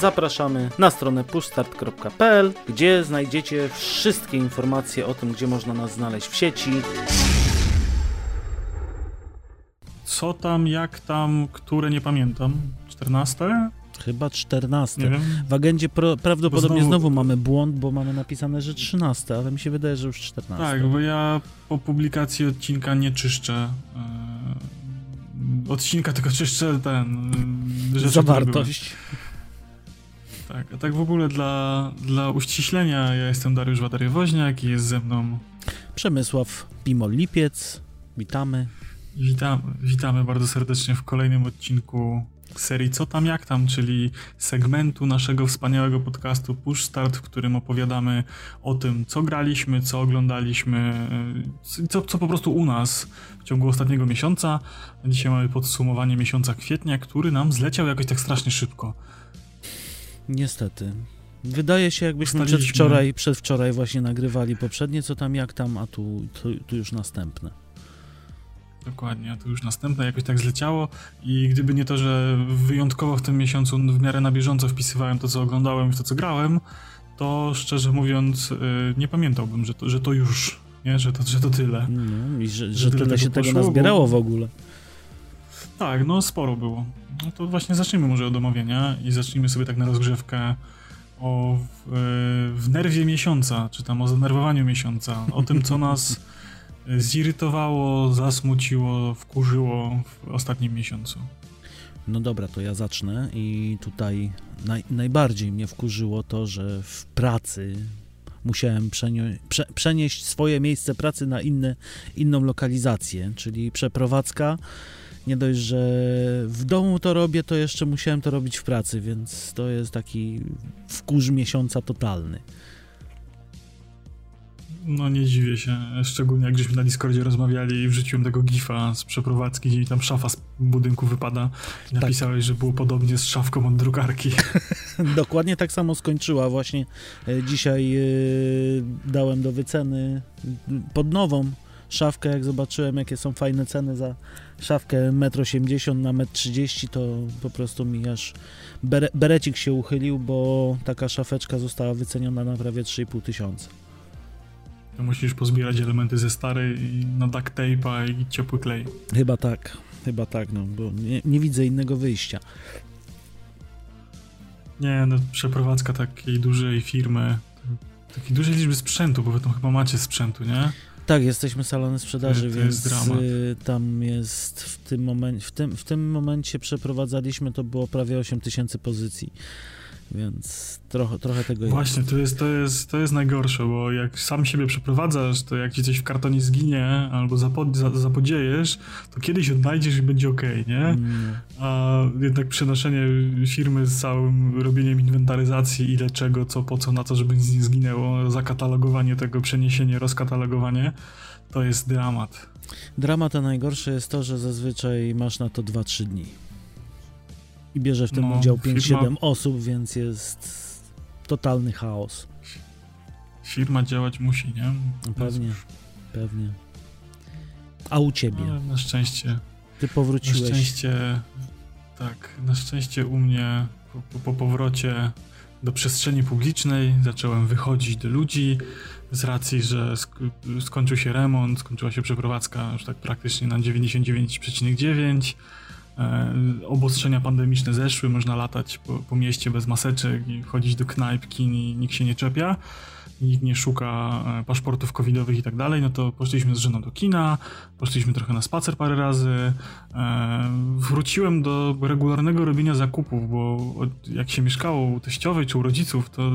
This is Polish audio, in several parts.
Zapraszamy na stronę pushstart.pl, gdzie znajdziecie wszystkie informacje o tym, gdzie można nas znaleźć w sieci. Co tam, jak tam, które nie pamiętam. 14? Chyba 14. Nie wiem. W agendzie pro, prawdopodobnie znowu... znowu- mamy błąd, bo mamy napisane, że 13, ale mi się wydaje, że już 14. Tak, bo ja po publikacji odcinka nie czyszczę. e, odcinka, tylko czyszczę ten. Rzeczy, Zawartość. Tak, a tak w ogóle dla, dla uściślenia, ja jestem Dariusz Wadary-Woźniak i jest ze mną. Przemysław Pimol-Lipiec. Witamy. Witam, witamy bardzo serdecznie w kolejnym odcinku serii Co tam, jak tam, czyli segmentu naszego wspaniałego podcastu Push Start, w którym opowiadamy o tym, co graliśmy, co oglądaliśmy, y, co, co po prostu u nas w ciągu ostatniego miesiąca. Dzisiaj mamy podsumowanie miesiąca kwietnia, który nam zleciał jakoś tak strasznie szybko. Niestety. Wydaje się, jakbyśmy Ustaliliśmy- przedwczoraj, przedwczoraj właśnie nagrywali poprzednie, co tam, jak tam, a tu, tu, tu już następne. Dokładnie, to już następne jakoś tak zleciało i gdyby nie to, że wyjątkowo w tym miesiącu w miarę na bieżąco wpisywałem to, co oglądałem i w to, co grałem, to szczerze mówiąc y, nie pamiętałbym, że to, że to już, nie? Że, to, że to tyle. No, I że, Że że tyle tyle się tego tego poszło, nazbierało bo- w ogóle. Tak, no sporo było. No to właśnie zacznijmy może od omawiania i zacznijmy sobie tak na rozgrzewkę o y, w nerwie miesiąca, czy tam o zdenerwowaniu miesiąca, o tym, co nas zirytowało, zasmuciło, wkurzyło w ostatnim miesiącu. No dobra, to ja zacznę i tutaj naj, najbardziej mnie wkurzyło to, że w pracy musiałem prze, przenieść swoje miejsce pracy na inne, inną lokalizację, czyli przeprowadzka. Nie dość, że w domu to robię, to jeszcze musiałem to robić w pracy, więc to jest taki wkurz miesiąca totalny. No nie dziwię się, szczególnie jak żeśmy na Discordzie rozmawiali i wrzuciłem tego gifa z przeprowadzki, gdzie mi tam szafa z budynku wypada i Tak. napisałeś, że było podobnie z szafką od drukarki. Dokładnie tak samo skończyła. Właśnie e, dzisiaj e, dałem do wyceny m, pod nową szafkę. Jak zobaczyłem, jakie są fajne ceny za szafkę 1,80 m na 1,30 m, to po prostu mi aż bere, berecik się uchylił, bo taka szafeczka została wyceniona na prawie 3,5 tysiąca. To musisz pozbierać elementy ze starej na duct tape'a i ciepły klej. Chyba tak, chyba tak, no, bo nie, nie widzę innego wyjścia. Nie, no przeprowadzka takiej dużej firmy, takiej dużej liczby sprzętu, bo wy tam chyba macie sprzętu, nie? Tak, jesteśmy salony sprzedaży, To więc jest y, tam jest w tym, momencie, w, tym, w tym momencie przeprowadzaliśmy, to było prawie 8 tysięcy pozycji, więc trochę, trochę tego jest. Właśnie, to jest, to, jest, to jest najgorsze, bo jak sam siebie przeprowadzasz, to jak ci coś w kartonie zginie albo zapod, za, zapodziejesz, to kiedyś odnajdziesz i będzie okej, nie? Mm, A jednak przenoszenie firmy z całym robieniem inwentaryzacji, ile czego, co, po co, na to, żeby nic nie zginęło, zakatalogowanie tego, przeniesienie, rozkatalogowanie, to jest dramat. Dramat a najgorsze jest to, że zazwyczaj masz na to 2-3 dni. I bierze w tym No, udział firma- 5-7 osób, więc jest totalny chaos. Firma działać musi, nie? No Pewnie, pewnie. A u ciebie? Ale na szczęście, Ty na powróciłeś. szczęście, tak, na szczęście u mnie po, po, po powrocie do przestrzeni publicznej zacząłem wychodzić do ludzi z racji, że sk- skończył się remont, skończyła się przeprowadzka już tak praktycznie na 99,9. E, obostrzenia pandemiczne zeszły, można latać po, po mieście bez maseczek i chodzić do knajp, kin i nikt się nie czepia. Nikt nie szuka e, paszportów covidowych i tak dalej, no to poszliśmy z żoną do kina, poszliśmy trochę na spacer parę razy. E, wróciłem do regularnego robienia zakupów, bo jak się mieszkało u teściowej czy u rodziców, to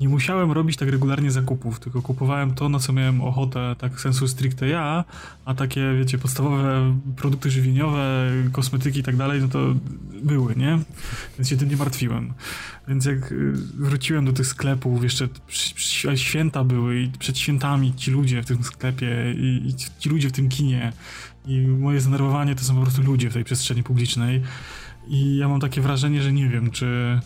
nie musiałem robić tak regularnie zakupów, tylko kupowałem to, na co miałem ochotę, tak sensu stricte ja, a takie, wiecie, podstawowe produkty żywieniowe, kosmetyki i tak dalej, no to były, nie? Więc się tym nie martwiłem. Więc jak y, wróciłem do tych sklepów, jeszcze przy- przy- święta były i przed świętami ci ludzie w tym sklepie i, i ci ludzie w tym kinie. I moje zdenerwowanie to są po prostu ludzie w tej przestrzeni publicznej. I ja mam takie wrażenie, że nie wiem, czy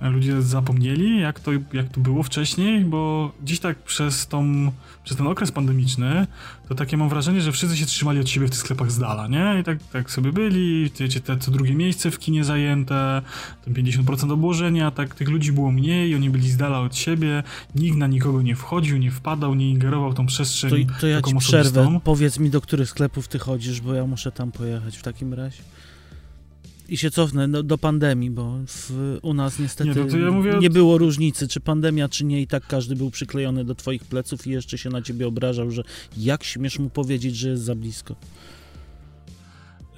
ludzie zapomnieli, jak to, jak to było wcześniej, bo gdzieś tak przez, tą, przez ten okres pandemiczny, to takie mam wrażenie, że wszyscy się trzymali od siebie w tych sklepach z dala, nie? I tak, tak sobie byli, wiecie, te co drugie miejsce w kinie zajęte, ten 50% obłożenia, tak tych ludzi było mniej, oni byli z dala od siebie, nikt na nikogo nie wchodził, nie wpadał, nie ingerował w tą przestrzeń To, to ja ci przerwę, powiedz mi, do których sklepów ty chodzisz, bo ja muszę tam pojechać w takim razie. I się cofnę do, do pandemii, bo w, u nas niestety nie, ja mówię... nie, było różnicy, czy pandemia, czy nie, i tak każdy był przyklejony do twoich pleców i jeszcze się na ciebie obrażał, że jak śmiesz mu powiedzieć, że jest za blisko.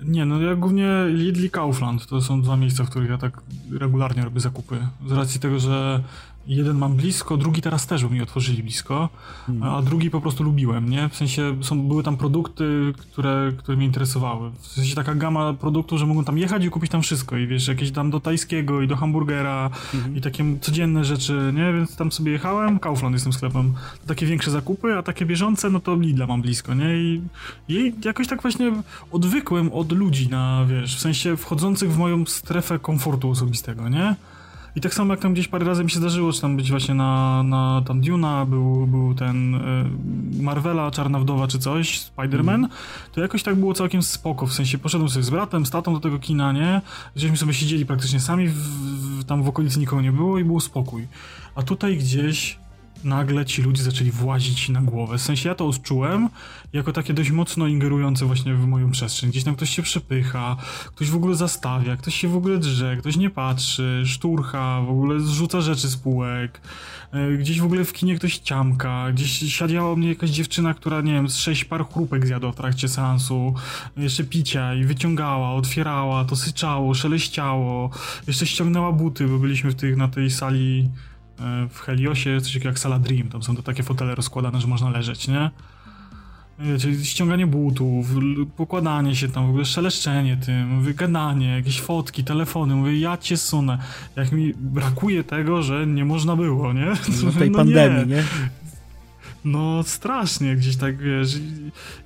Nie, no ja głównie Lidl i Kaufland to są dwa miejsca, w których ja tak regularnie robię zakupy. Z racji tego, że jeden mam blisko, drugi teraz też mi otworzyli blisko, hmm. a drugi po prostu lubiłem, nie? W sensie są, były tam produkty, które, które mnie interesowały. W sensie taka gama produktów, że mogłem tam jechać i kupić tam wszystko i wiesz, jakieś tam do tajskiego i do hamburgera hmm. i takie codzienne rzeczy, nie? Więc tam sobie jechałem, Kaufland jest tym sklepem. Takie większe zakupy, a takie bieżące, no to Lidla mam blisko, nie? I, i jakoś tak właśnie odwykłem od ludzi na, wiesz, w sensie wchodzących w moją strefę komfortu osobistego, nie? I tak samo jak tam gdzieś parę razy mi się zdarzyło, czy tam być właśnie na, na tam Duna, był, był ten y, Marvela, Czarna Wdowa czy coś, Spider-Man, mm. to jakoś tak było całkiem spoko, w sensie poszedłem sobie z bratem, z tatą do tego kina, nie? Gdzieśmy sobie siedzieli praktycznie sami, w, w, tam w okolicy nikogo nie było i był spokój. A tutaj gdzieś nagle ci ludzie zaczęli włazić na głowę. W sensie ja to odczułem jako takie dość mocno ingerujące właśnie w moją przestrzeń. Gdzieś tam ktoś się przepycha, ktoś w ogóle zastawia, ktoś się w ogóle drze, ktoś nie patrzy, szturcha, w ogóle zrzuca rzeczy z półek. E, gdzieś w ogóle w kinie ktoś ciamka, gdzieś siadiała mnie jakaś dziewczyna, która, nie wiem, z sześć par chrupek zjadła w trakcie seansu, jeszcze picia i wyciągała, otwierała, to syczało, szeleściało, jeszcze ściągnęła buty, bo byliśmy w tych, na tej sali E, w Heliosie jest coś takiego jak sala Dream, tam są to takie fotele rozkładane, że można leżeć, nie? Czyli ściąganie butów, pokładanie się tam, w ogóle szeleszczenie tym, wygadanie, jakieś fotki, telefony, mówię, ja cię sunę. Jak mi brakuje tego, że nie można było, nie? No tej no pandemii, nie? nie? No strasznie gdzieś tak, wiesz,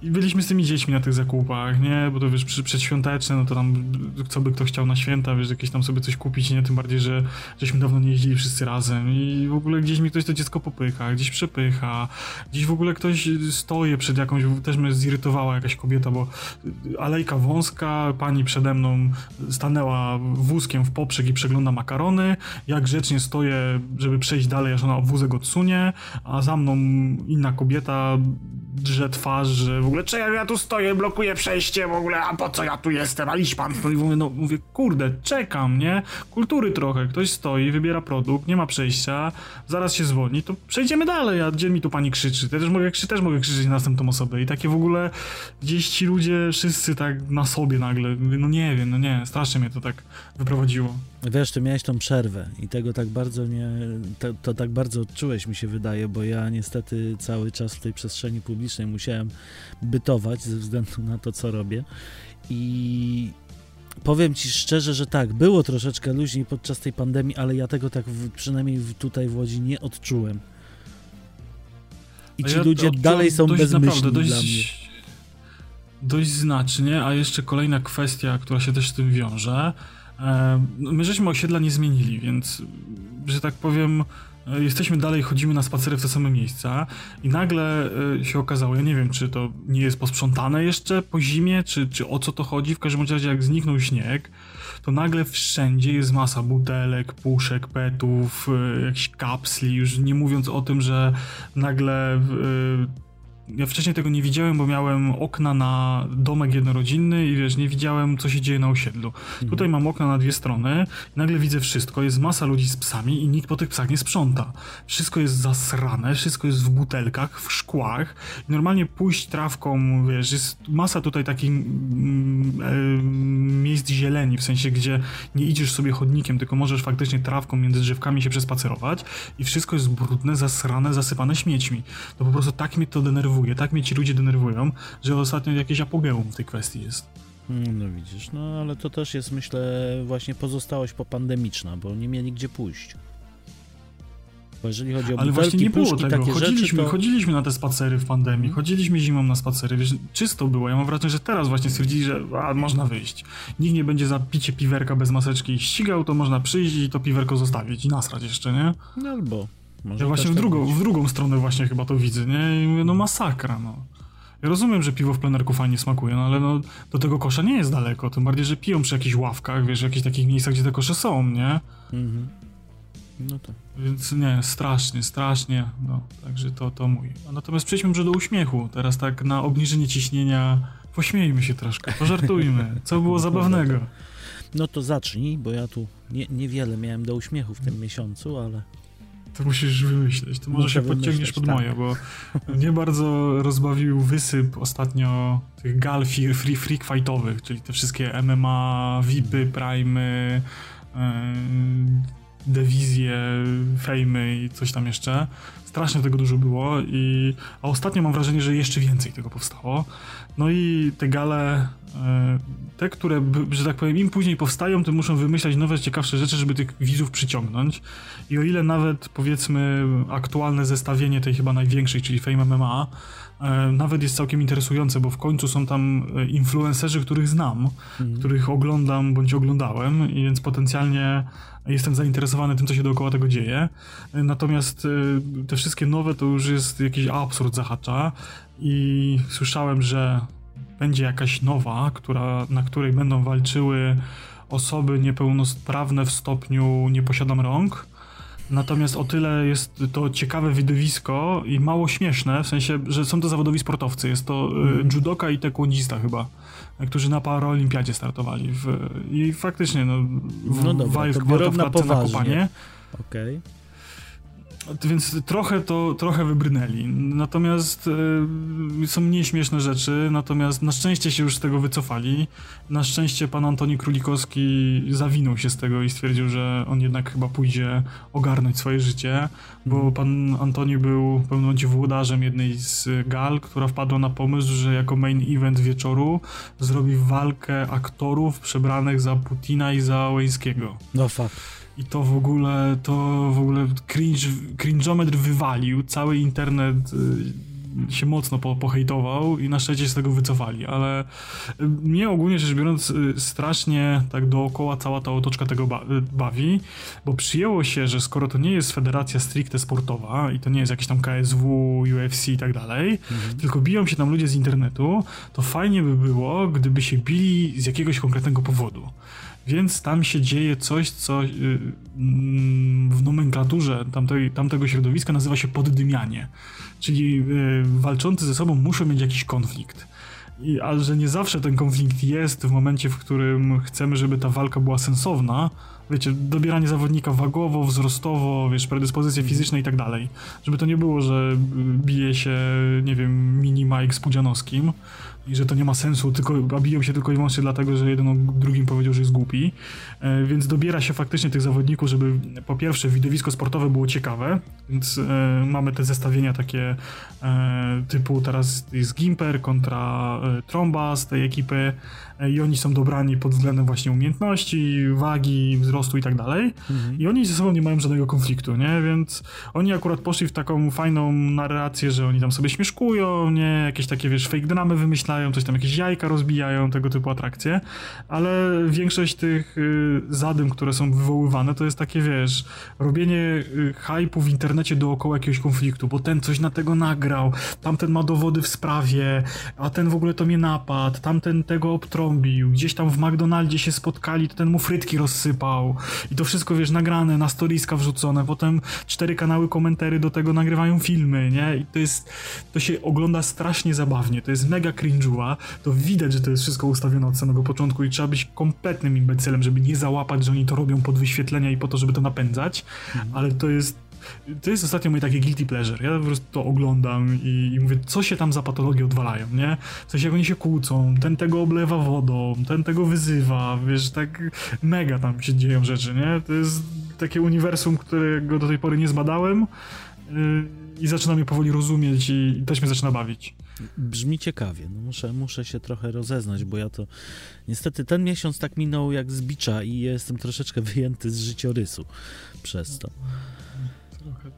i, byliśmy z tymi dziećmi na tych zakupach, nie, bo to wiesz, przedświąteczne, no to tam co by kto chciał na święta, wiesz, jakieś tam sobie coś kupić, nie, tym bardziej, że żeśmy dawno nie jeździli wszyscy razem. I w ogóle gdzieś mi ktoś to dziecko popycha, gdzieś przepycha, gdzieś w ogóle ktoś stoje przed jakąś, też mnie zirytowała jakaś kobieta, bo alejka wąska, pani przede mną stanęła wózkiem w poprzek i przegląda makarony, ja grzecznie stoję, żeby przejść dalej, aż ona wózek odsunie, a za mną inna kobieta drze twarz, że w ogóle czekaj, ja tu stoję, blokuję przejście w ogóle, a po co ja tu jestem, a iść pan. No i mówię, no mówię, kurde, czekam, nie? Kultury trochę, ktoś stoi, wybiera produkt, nie ma przejścia, zaraz się zwolni, to przejdziemy dalej, a gdzie mi tu pani krzyczy? Ja też mogę, też mogę krzyczeć na następną osobę i takie w ogóle gdzieś ci ludzie wszyscy tak na sobie nagle, no nie wiem, no nie, strasznie mnie to tak wyprowadziło. Wiesz, ty miałeś tą przerwę i tego tak bardzo nie, to, to, tak bardzo odczułeś, mi się wydaje, bo ja niestety cały czas w tej przestrzeni publicznej musiałem bytować ze względu na to, co robię i powiem ci szczerze, że tak, było troszeczkę luźniej podczas tej pandemii, ale ja tego tak w, przynajmniej tutaj w Łodzi nie odczułem. I ci ja ludzie dalej są bezmyślni naprawdę, dość, dla mnie. Dość znacznie, a jeszcze kolejna kwestia, która się też z tym wiąże, E, no, my żeśmy osiedla nie zmienili, więc, że tak powiem, jesteśmy dalej, chodzimy na spacery w te same miejsca i nagle e, się okazało, ja nie wiem, czy to nie jest posprzątane jeszcze po zimie, czy, czy o co to chodzi, w każdym razie jak zniknął śnieg, to nagle wszędzie jest masa butelek, puszek, petów, jakichś kapsli, już nie mówiąc o tym, że nagle ja wcześniej tego nie widziałem, bo miałem okna na domek jednorodzinny i wiesz, nie widziałem, co się dzieje na osiedlu. Mhm. Tutaj mam okna na dwie strony i nagle widzę wszystko. Jest masa ludzi z psami i nikt po tych psach nie sprząta. Wszystko jest zasrane, wszystko jest w butelkach, w szkłach. I normalnie pójść trawką, wiesz, jest masa tutaj takich mm, e, miejsc zieleni, w sensie, gdzie nie idziesz sobie chodnikiem, tylko możesz faktycznie trawką między drzewkami się przespacerować i wszystko jest brudne, zasrane, zasypane śmiećmi. To po prostu tak mnie to denerwuje denerwuje, tak mnie ci ludzie denerwują, że ostatnio jakieś apogeum w tej kwestii jest. Hmm, no widzisz, no ale to też jest myślę właśnie pozostałość popandemiczna, bo nie mieli gdzie pójść. Bo jeżeli chodzi o Ale właśnie nie było tego. Takie chodziliśmy, rzeczy, to... chodziliśmy na te spacery w pandemii, Mhm. chodziliśmy zimą na spacery, wiesz, czysto było. Ja mam wrażenie, że teraz właśnie stwierdzili, że a, można wyjść. Nikt nie będzie za picie piwerka bez maseczki ścigał, to można przyjść i to piwerko zostawić i nasrać jeszcze, nie? No albo... Może Ja właśnie w tak drugą, w drugą stronę właśnie chyba to widzę, nie? I mówię, no masakra, no. Ja rozumiem, że piwo w plenerku fajnie smakuje, no ale no, do tego kosza nie jest daleko, tym bardziej, że piją przy jakichś ławkach, wiesz, w jakichś takich miejscach, gdzie te kosze są, nie? Mhm. No tak. Więc nie, strasznie, strasznie, no, także to, to mój. A natomiast przejdźmy może do uśmiechu, teraz tak na obniżenie ciśnienia, pośmiejmy się troszkę, pożartujmy, co było zabawnego. No to zacznij, bo ja tu nie, niewiele miałem do uśmiechu w tym miesiącu, ale... To musisz wymyśleć, to może Muszę się podciągniesz pod tak. moje, bo mnie bardzo rozbawił wysyp ostatnio tych gal free, free freak fightowych, czyli te wszystkie MMA, VIPy, Prime'y, yy, dewizje, fejmy i coś tam jeszcze. Strasznie tego dużo było i a ostatnio mam wrażenie, że jeszcze więcej tego powstało. No i te gale, te, które, że tak powiem, im później powstają, tym muszą wymyślać nowe, ciekawsze rzeczy, żeby tych widzów przyciągnąć. I o ile nawet, powiedzmy, aktualne zestawienie tej chyba największej, czyli Fame MMA, e, nawet jest całkiem interesujące, bo w końcu są tam e, influencerzy, których znam, Mhm. których oglądam bądź oglądałem, więc potencjalnie jestem zainteresowany tym, co się dookoła tego dzieje. E, Natomiast e, te wszystkie nowe to już jest jakiś absurd zahacza i słyszałem, że będzie jakaś nowa, która, na której będą walczyły osoby niepełnosprawne w stopniu nie posiadam rąk. Natomiast o tyle jest to ciekawe widowisko i mało śmieszne, w sensie, że są to zawodowi sportowcy. Jest to y, judoka i taekwondzista chyba, którzy na paraolimpiadzie startowali. W, I faktycznie, no, w, No dobra, walk- to walka w na klatce na kopanie. Okej. Więc trochę to, trochę wybrnęli. Natomiast y, są mniej śmieszne rzeczy, natomiast na szczęście się już z tego wycofali. Na szczęście pan Antoni Królikowski zawinął się z tego i stwierdził, że on jednak chyba pójdzie ogarnąć swoje życie, bo Mhm. pan Antoni był momencie włodarzem jednej z gal, która wpadła na pomysł, że jako main event wieczoru zrobi walkę aktorów przebranych za Putina i za Łęckiego. No fakt. I to w ogóle, to w ogóle cringe, cringeometr wywalił, cały internet y, się mocno po, pohejtował i na szczęście się z tego wycofali, ale y, mnie ogólnie rzecz biorąc y, strasznie tak dookoła cała ta otoczka tego ba- bawi, bo przyjęło się, że skoro to nie jest federacja stricte sportowa i to nie jest jakiś tam KSW, UFC i tak dalej, tylko biją się tam ludzie z internetu, to fajnie by było, gdyby się bili z jakiegoś konkretnego powodu. Więc tam się dzieje coś, co y, mm, w nomenklaturze tamtej, tamtego środowiska nazywa się poddymianie. Czyli y, walczący ze sobą muszą mieć jakiś konflikt. I, a że nie zawsze ten konflikt jest w momencie, w którym chcemy, żeby ta walka była sensowna, wiecie, dobieranie zawodnika wagowo, wzrostowo, wiesz, predyspozycje fizyczne i tak dalej. Żeby to nie było, że bije się, nie wiem, mini Mike z Pudzianowskim i że to nie ma sensu, tylko, a biją się tylko i wyłącznie dlatego, że jeden o drugim powiedział, że jest głupi. E, więc dobiera się faktycznie tych zawodników, żeby po pierwsze widowisko sportowe było ciekawe, więc e, mamy te zestawienia takie e, typu teraz jest Gimper kontra Tromba z tej ekipy i oni są dobrani pod względem właśnie umiejętności, wagi, wzrostu i tak dalej. Mhm. I oni ze sobą nie mają żadnego konfliktu, nie? Więc oni akurat poszli w taką fajną narrację, że oni tam sobie śmieszkują, nie? Jakieś takie, wiesz, fake dramy wymyślają, coś tam, jakieś jajka rozbijają, tego typu atrakcje, ale większość tych y, zadym, które są wywoływane, to jest takie, wiesz, robienie y, hypu w internecie dookoła jakiegoś konfliktu, bo ten coś na tego nagrał, tamten ma dowody w sprawie, a ten w ogóle to mnie napadł, tamten tego obtrąbił, gdzieś tam w McDonaldzie się spotkali, to ten mu frytki rozsypał i to wszystko, wiesz, nagrane, na storiska wrzucone, potem cztery kanały komentary do tego nagrywają filmy, nie? I to jest, to się ogląda strasznie zabawnie, to jest mega to widać, że to jest wszystko ustawione od samego początku i trzeba być kompletnym imbecylem, żeby nie załapać, że oni to robią pod wyświetlenia i po to, żeby to napędzać, ale to jest to jest ostatnio moje takie guilty pleasure. Ja po prostu to oglądam i, i mówię, co się tam za patologie odwalają, nie? W sensie, jak oni się kłócą, ten tego oblewa wodą, ten tego wyzywa, wiesz, tak mega tam się dzieją rzeczy, nie? To jest takie uniwersum, którego do tej pory nie zbadałem yy, i zaczynam je powoli rozumieć i, i też mnie zaczyna bawić. Brzmi ciekawie. No muszę, muszę się trochę rozeznać, bo ja to niestety ten miesiąc tak minął jak z bicza i jestem troszeczkę wyjęty z życiorysu przez to. Trochę.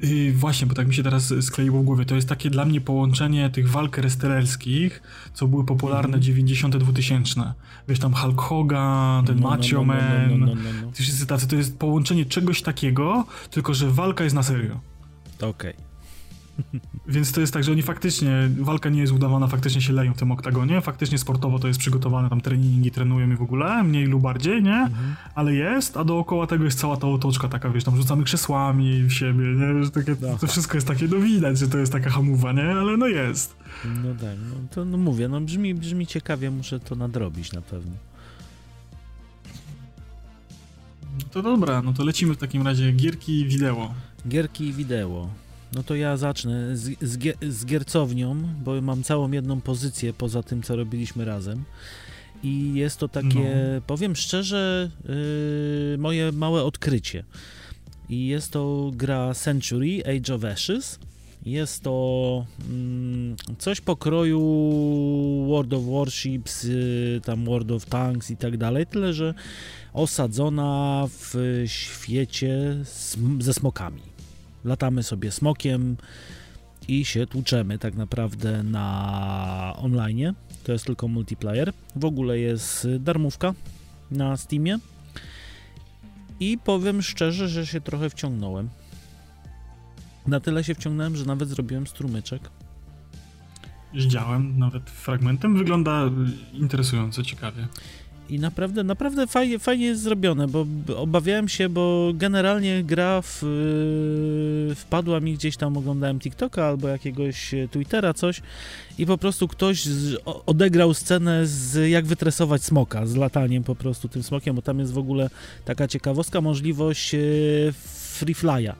Yy, właśnie, bo tak mi się teraz skleiło w głowie. To jest takie dla mnie połączenie tych walk wrestlerskich, co były popularne mm. 90 2000 Wiesz, tam Hulk Hogan, ten no, Macho no, no, Man. No, no, no, no, Wszyscy tacy, to jest połączenie czegoś takiego, tylko że walka jest na serio. Okej. Okay. Więc to jest tak, że oni faktycznie, walka nie jest udawana, faktycznie się leją w tym oktagonie, faktycznie sportowo to jest przygotowane, tam treningi trenują i w ogóle, mniej lub bardziej, nie? Mhm. Ale jest, a dookoła tego jest cała ta otoczka taka, wiesz, tam rzucamy krzesłami w siebie, nie? Że takie, to wszystko jest takie, no widać, że to jest taka hamowa, nie? Ale no jest. No tak, no to no mówię, no brzmi, brzmi ciekawie, muszę to nadrobić na pewno. No to dobra, no to lecimy w takim razie gierki wideo. Gierki wideo. No to ja zacznę z, z, z giercownią, bo mam całą jedną pozycję poza tym, co robiliśmy razem. I jest to takie, no. powiem szczerze, yy, moje małe odkrycie. I jest to gra Century Age of Ashes. Jest to mm, coś pokroju World of Warships, yy, tam World of Tanks i tak dalej, tyle że osadzona w świecie ze smokami latamy sobie smokiem i się tłuczemy tak naprawdę na online. To jest tylko multiplayer. W ogóle jest darmówka na Steamie. I powiem szczerze, że się trochę wciągnąłem. Na tyle się wciągnąłem, że nawet zrobiłem strumyczek. Widziałem, nawet fragmentem. Wygląda interesująco, ciekawie. I naprawdę, naprawdę fajnie, fajnie jest zrobione, bo obawiałem się, bo generalnie gra w, yy, wpadła mi gdzieś tam, oglądałem TikToka albo jakiegoś e, Twittera, coś i po prostu ktoś odegrał scenę z jak wytresować smoka, z lataniem po prostu tym smokiem, bo tam jest w ogóle taka ciekawostka, możliwość yy, free fly'a.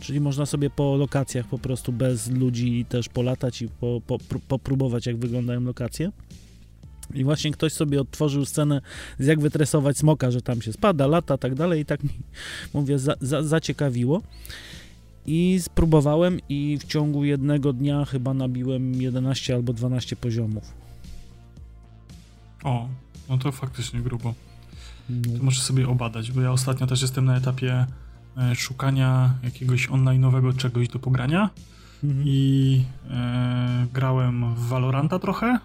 Czyli można sobie po lokacjach po prostu bez ludzi też polatać i po, po, popróbować, jak wyglądają lokacje. I właśnie ktoś sobie odtworzył scenę z jak wytresować smoka, że tam się spada, lata, tak dalej i tak mi, mówię, za, za, zaciekawiło. I spróbowałem i w ciągu jednego dnia chyba nabiłem 11 albo 12 poziomów. O, no to faktycznie grubo. No. To muszę sobie obadać, bo ja ostatnio też jestem na etapie e, szukania jakiegoś online'owego czegoś do pogrania mhm. i e, grałem w Valoranta trochę,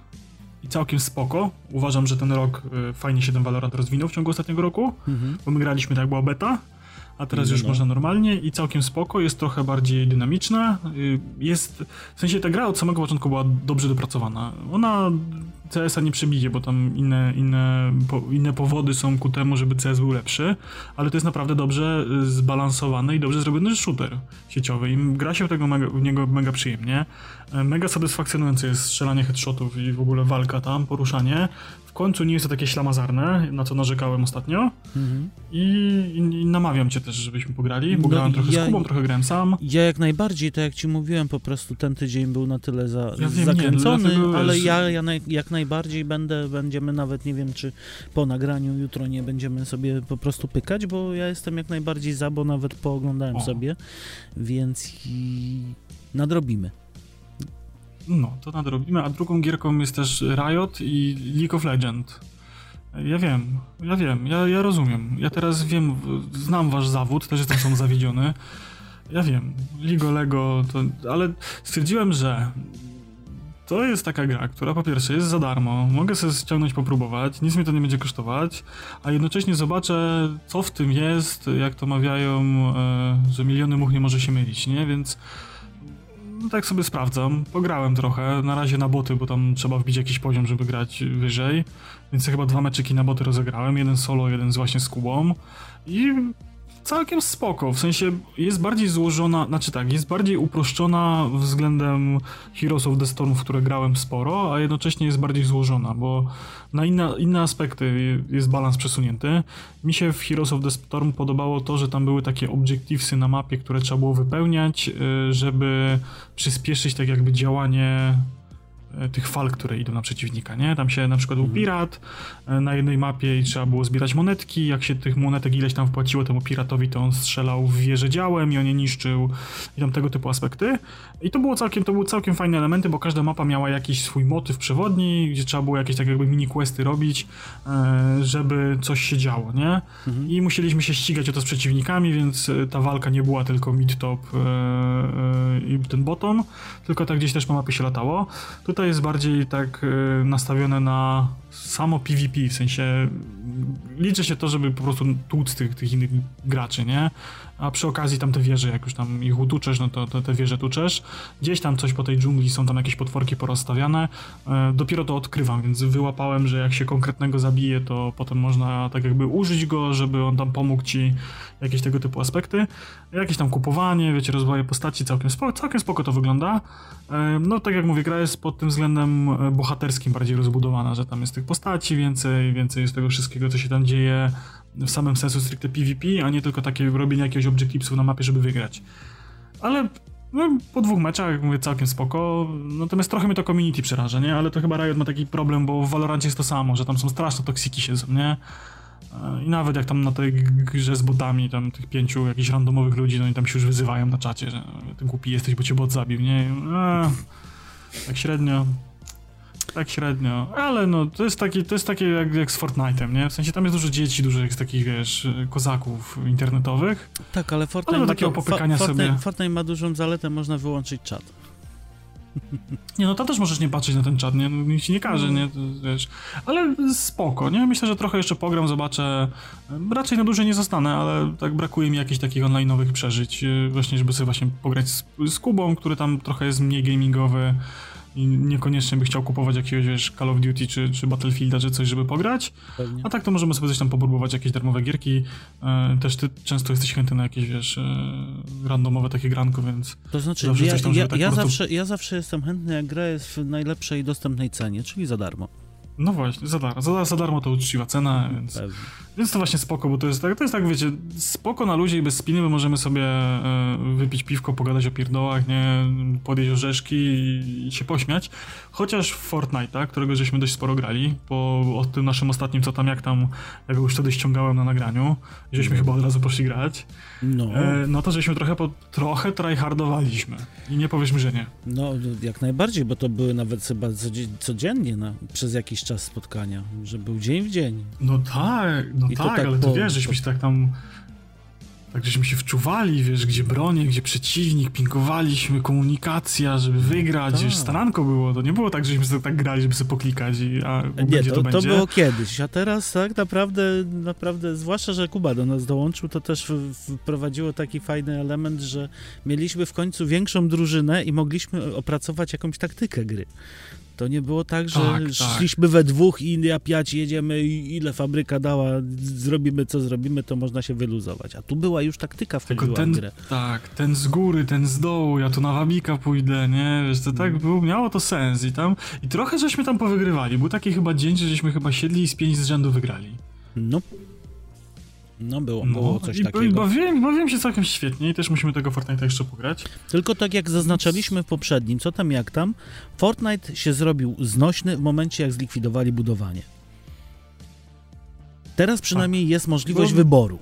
i całkiem spoko. Uważam, że ten rok y, fajnie się ten Valorant rozwinął w ciągu ostatniego roku, mhm. bo my graliśmy tak, była beta, a teraz już no. można normalnie i całkiem spoko, jest trochę bardziej dynamiczna. Y, jest, w sensie ta gra od samego początku była dobrze dopracowana. Ona CS-a nie przebije, bo tam inne, inne, po, inne powody są ku temu, żeby CS był lepszy, ale to jest naprawdę dobrze y, zbalansowany i dobrze zrobiony shooter sieciowy i gra się w, tego mega, w niego mega przyjemnie. E, mega satysfakcjonujące jest strzelanie headshotów i w ogóle walka tam, poruszanie końcu nie jest to takie ślamazarne, na co narzekałem ostatnio. Mhm. I, I, namawiam cię też, żebyśmy pograli, bo no grałem trochę ja, z Kubą, trochę grałem sam. Ja jak najbardziej, tak jak ci mówiłem, po prostu ten tydzień był na tyle za, ja wiem, zakręcony, nie, ale ja, ja naj, jak najbardziej będę, będziemy nawet, nie wiem, czy po nagraniu jutro nie będziemy sobie po prostu pykać, bo ja jestem jak najbardziej za, bo nawet pooglądałem o. sobie, więc i nadrobimy. No, to nadrobimy, a drugą gierką jest też Riot i League of Legends. Ja wiem, ja wiem, ja, ja rozumiem. Ja teraz wiem, znam wasz zawód, też jestem sam zawiedziony. Ja wiem, Ligo Lego, to, ale stwierdziłem, że to jest taka gra, która po pierwsze jest za darmo, mogę sobie ściągnąć, popróbować, nic mi to nie będzie kosztować, a jednocześnie zobaczę, co w tym jest, jak to mawiają, e, że miliony much nie może się mylić, nie? Więc no tak sobie sprawdzam. Pograłem trochę, na razie na boty, bo tam trzeba wbić jakiś poziom, żeby grać wyżej. Więc ja chyba dwa meczyki na boty rozegrałem, jeden solo, jeden z właśnie z Kubą. I całkiem spoko, w sensie jest bardziej złożona, znaczy tak, jest bardziej uproszczona względem Heroes of the Storm, w które grałem sporo, a jednocześnie jest bardziej złożona, bo na inne, inne aspekty jest balans przesunięty. Mi się w Heroes of the Storm podobało to, że tam były takie objectivesy na mapie, które trzeba było wypełniać, y, żeby przyspieszyć tak jakby działanie tych fal, które idą na przeciwnika, nie? Tam się na przykład był mhm. pirat e, na jednej mapie i trzeba było zbierać monetki, jak się tych monetek ileś tam wpłaciło temu piratowi, to on strzelał w wieże działem i on je niszczył i tam tego typu aspekty. I to było całkiem, to były całkiem fajne elementy, bo każda mapa miała jakiś swój motyw przewodni, gdzie trzeba było jakieś tak jakby mini questy robić, żeby coś się działo, nie? Mhm. I musieliśmy się ścigać o to z przeciwnikami, więc ta walka nie była tylko mid-top i ten bottom, tylko tak gdzieś też po mapie się latało. Tutaj jest bardziej tak e, nastawione na samo PvP, w sensie liczy się to, żeby po prostu tłuc tych, tych innych graczy, nie? A przy okazji tam te wieże, jak już tam ich utuczesz, no to, to te wieże tuczesz. Gdzieś tam coś po tej dżungli, są tam jakieś potworki porozstawiane. E, dopiero to odkrywam, więc wyłapałem, że jak się konkretnego zabije, to potem można tak jakby użyć go, żeby on tam pomógł ci jakieś tego typu aspekty. Jakieś tam kupowanie, wiecie, rozwoje postaci, całkiem spoko, całkiem spoko to wygląda. E, no tak jak mówię, gra jest pod tym względem e, bohaterskim bardziej rozbudowana, że tam jest tych postaci więcej, więcej jest tego wszystkiego, co się tam dzieje w samym sensu stricte PvP, a nie tylko takie robienie jakiegoś objectivesów na mapie, żeby wygrać. Ale no, po dwóch meczach, mówię, całkiem spoko. Natomiast trochę mnie to community przeraża, nie? Ale to chyba Riot ma taki problem, bo w Valorancie jest to samo, że tam są straszne toksiki siedzą, nie? I nawet jak tam na tej grze z botami, tam tych pięciu jakichś randomowych ludzi, no i tam się już wyzywają na czacie, że ty głupi jesteś, bo cię bot zabił, nie? Eee, tak średnio. Tak średnio, ale no to jest takie, to jest takie jak, jak z Fortnite'em, nie? W sensie tam jest dużo dzieci, dużo jest takich, wiesz, kozaków internetowych. Tak, ale Fortnite, ale do takiego popykania Fortnite, sobie... Fortnite ma dużą zaletę, można wyłączyć czat. Nie, no to też możesz nie patrzeć na ten czat, nie? No, nikt ci nie każe, nie? To, wiesz. Ale spoko, nie? Myślę, że trochę jeszcze pogram, zobaczę. Raczej na dłużej nie zostanę, ale tak brakuje mi jakichś takich online'owych przeżyć. Y, właśnie, żeby sobie właśnie pograć z, z Kubą, który tam trochę jest mniej gamingowy i niekoniecznie by chciał kupować jakiegoś, wiesz, Call of Duty czy, czy Battlefielda, czy coś, żeby pograć. Pewnie. A tak to możemy sobie coś tam popróbować, jakieś darmowe gierki. E, też ty często jesteś chętny na jakieś, wiesz, e, randomowe takie granko, więc... To znaczy, ja, tam, ja, tak ja, prostu... zawsze, ja zawsze jestem chętny, jak gra jest w najlepszej dostępnej cenie, czyli za darmo. No właśnie, za darmo, za, za darmo to uczciwa cena, więc, więc to właśnie spoko, bo to jest tak, to jest tak, wiecie, spoko na luzie i bez spiny, bo możemy sobie e, wypić piwko, pogadać o pierdołach, nie, podjeść orzeszki i, i się pośmiać, chociaż w Fortnite, którego żeśmy dość sporo grali, po o tym naszym ostatnim, co tam, jak tam, ja go już wtedy ściągałem na nagraniu, żeśmy no. chyba od razu poszli grać, no, e, no to żeśmy trochę, po, trochę tryhardowaliśmy i nie powiedzmy, że nie. No, jak najbardziej, bo to były nawet chyba codziennie na, przez jakiś czas spotkania, że był dzień w dzień. No tak, no I tak, tak, ale po, to wiesz, żeśmy się tak tam tak żeśmy się wczuwali, wiesz, gdzie bronie, gdzie przeciwnik, pinkowaliśmy, komunikacja, żeby wygrać, tak. wiesz, staranko było, to nie było tak, żeśmy sobie tak grali, żeby sobie poklikać, i, a nie, to, to, to było kiedyś, a teraz tak naprawdę, naprawdę, zwłaszcza, że Kuba do nas dołączył, to też wprowadziło taki fajny element, że mieliśmy w końcu większą drużynę i mogliśmy opracować jakąś taktykę gry. To nie było tak, że tak, tak. szliśmy tak. we dwóch i ja piać jedziemy i ile fabryka dała, zrobimy co zrobimy, to można się wyluzować. A tu była już taktyka w ten, grę. Tak, ten z góry, ten z dołu, ja tu na wabika pójdę, nie? Wiesz, to tak mm. było, miało to sens i tam, i trochę żeśmy tam powygrywali. Był taki chyba dzień, że żeśmy chyba siedli i z pięć z rzędu wygrali. No, no było, no, było coś i, takiego. Bawiłem, bawiłem się całkiem świetnie i też musimy tego Fortnite jeszcze pograć. Tylko tak jak zaznaczaliśmy w poprzednim, co tam jak tam, Fortnite się zrobił znośny w momencie jak zlikwidowali budowanie. Teraz przynajmniej tak. jest możliwość Bo... wyboru.